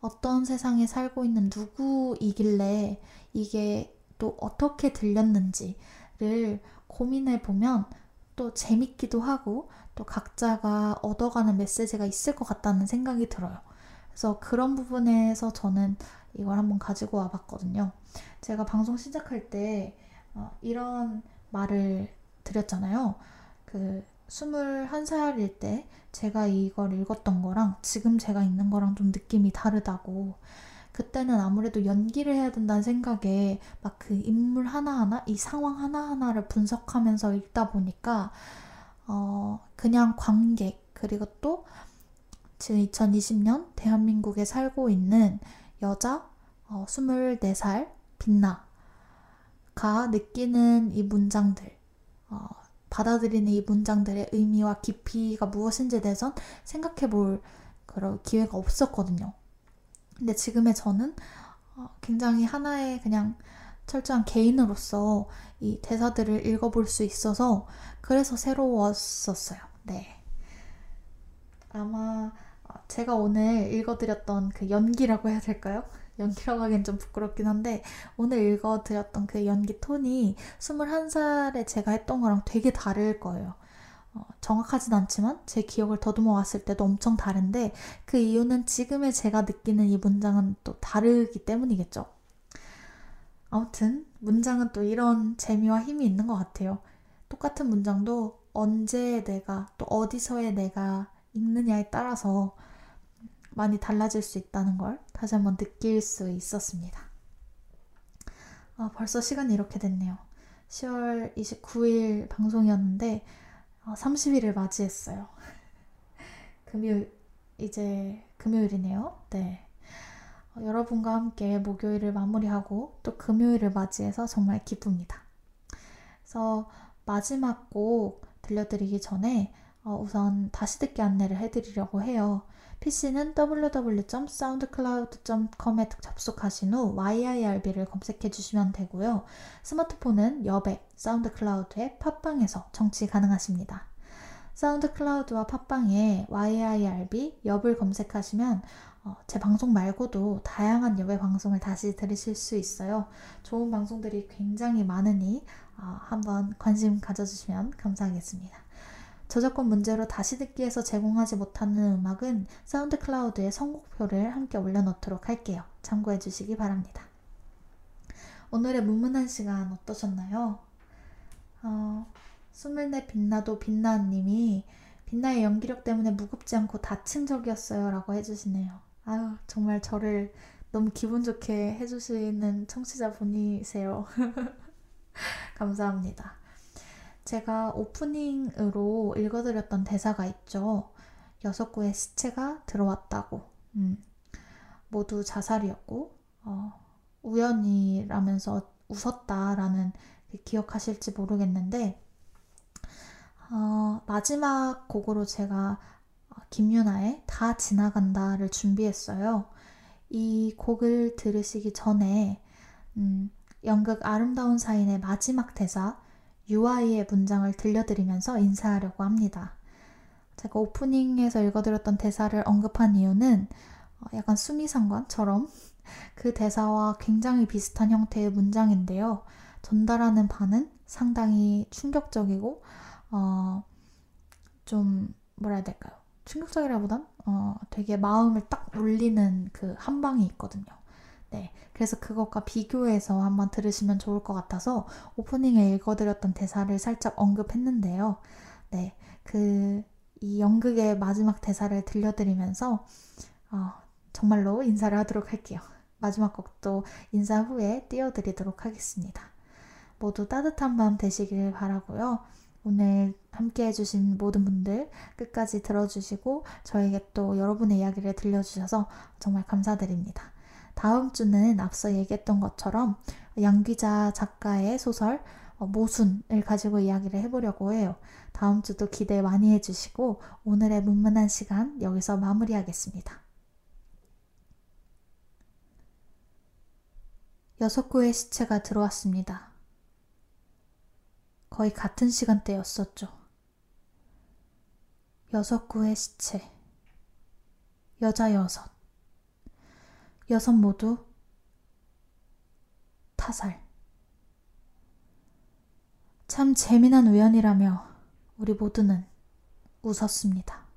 어떤 세상에 살고 있는 누구이길래 이게 또 어떻게 들렸는지 를 고민해 보면 또 재밌기도 하고 또 각자가 얻어가는 메시지가 있을 것 같다는 생각이 들어요. 그래서 그런 부분에서 저는 이걸 한번 가지고 와봤거든요. 제가 방송 시작할 때 어, 이런 말을 드렸잖아요. 그 21살일 때 제가 이걸 읽었던 거랑 지금 제가 읽는 거랑 좀 느낌이 다르다고. 그때는 아무래도 연기를 해야 된다는 생각에 막 그 인물 하나하나, 이 상황 하나하나를 분석하면서 읽다 보니까, 어, 그냥 관객, 그리고 또 지금 2020년 대한민국에 살고 있는 여자 어, 24살 빛나가 느끼는 이 문장들, 어, 받아들이는 이 문장들의 의미와 깊이가 무엇인지에 대해선 생각해 볼 그런 기회가 없었거든요. 근데 지금의 저는 어, 굉장히 하나의 그냥 철저한 개인으로서 이 대사들을 읽어볼 수 있어서 그래서 새로웠었어요. 네. 아마 어, 제가 오늘 읽어드렸던 그 연기라고 해야 될까요? 연기라고 하기엔 좀 부끄럽긴 한데 오늘 읽어드렸던 그 연기 톤이 21살에 제가 했던 거랑 되게 다를 거예요. 어, 정확하진 않지만 제 기억을 더듬어 왔을 때도 엄청 다른데 그 이유는 지금의 제가 느끼는 이 문장은 또 다르기 때문이겠죠. 아무튼 문장은 또 이런 재미와 힘이 있는 것 같아요. 똑같은 문장도 언제 내가 또 어디서의 내가 읽느냐에 따라서 많이 달라질 수 있다는 걸 다시 한번 느낄 수 있었습니다. 아, 벌써 시간이 이렇게 됐네요. 10월 29일 방송이었는데 어, 30일을 맞이했어요. <laughs> 금요일 이제 금요일이네요. 네. 어, 여러분과 함께 목요일을 마무리하고 또 금요일을 맞이해서 정말 기쁩니다. 그래서 마지막 곡 들려드리기 전에 어, 우선 다시 듣기 안내를 해드리려고 해요. PC는 www.soundcloud.com에 접속하신 후 YIRB를 검색해 주시면 되고요. 스마트폰은 여백, 사운드클라우드의 팟빵에서 청취 가능하십니다. 사운드클라우드와 팟빵에 YIRB 엽을 검색하시면 어, 제 방송 말고도 다양한 엽의 방송을 다시 들으실 수 있어요. 좋은 방송들이 굉장히 많으니 어, 한번 관심 가져주시면 감사하겠습니다. 저작권 문제로 다시 듣기에서 제공하지 못하는 음악은 사운드 클라우드에 선곡표를 함께 올려놓도록 할게요. 참고해 주시기 바랍니다. 오늘의 문문한 시간 어떠셨나요? 어, 스물네 빛나도 빛나님이 빛나의 연기력 때문에 무겁지 않고 다층적이었어요 라고 해주시네요. 아유 정말 저를 너무 기분 좋게 해주시는 청취자분이세요. <laughs> 감사합니다. 제가 오프닝으로 읽어드렸던 대사가 있죠. 여섯 구의 시체가 들어왔다고. 음, 모두 자살이었고, 어, 우연이라면서 웃었다라는 그 기억하실지 모르겠는데, 어, 마지막 곡으로 제가 김유나의 다 지나간다를 준비했어요. 이 곡을 들으시기 전에, 음, 연극 아름다운 사인의 마지막 대사, UI의 문장을 들려드리면서 인사하려고 합니다. 제가 오프닝에서 읽어드렸던 대사를 언급한 이유는 어, 약간 수미상관처럼 <laughs> 그 대사와 굉장히 비슷한 형태의 문장인데요. 전달하는 바는 상당히 충격적이고, 어, 좀, 뭐라 해야 될까요? 충격적이라보단, 어, 되게 마음을 딱 울리는 그 한 방이 있거든요. 네. 그래서 그것과 비교해서 한번 들으시면 좋을 것 같아서 오프닝에 읽어드렸던 대사를 살짝 언급했는데요. 네. 그, 이 연극의 마지막 대사를 들려드리면서, 어, 정말로 인사를 하도록 할게요. 마지막 곡도 인사 후에 띄워드리도록 하겠습니다. 모두 따뜻한 밤 되시길 바라고요. 오늘 함께 해주신 모든 분들 끝까지 들어주시고 저에게 또 여러분의 이야기를 들려주셔서 정말 감사드립니다. 다음 주는 앞서 얘기했던 것처럼 양기자 작가의 소설 어, 모순을 가지고 이야기를 해보려고 해요. 다음 주도 기대 많이 해주시고 오늘의 문문한 시간 여기서 마무리하겠습니다. 여섯 구의 시체가 들어왔습니다. 거의 같은 시간대였었죠. 여섯 구의 시체. 여자 여섯. 여섯 모두 타살. 참 재미난 우연이라며 우리 모두는 웃었습니다.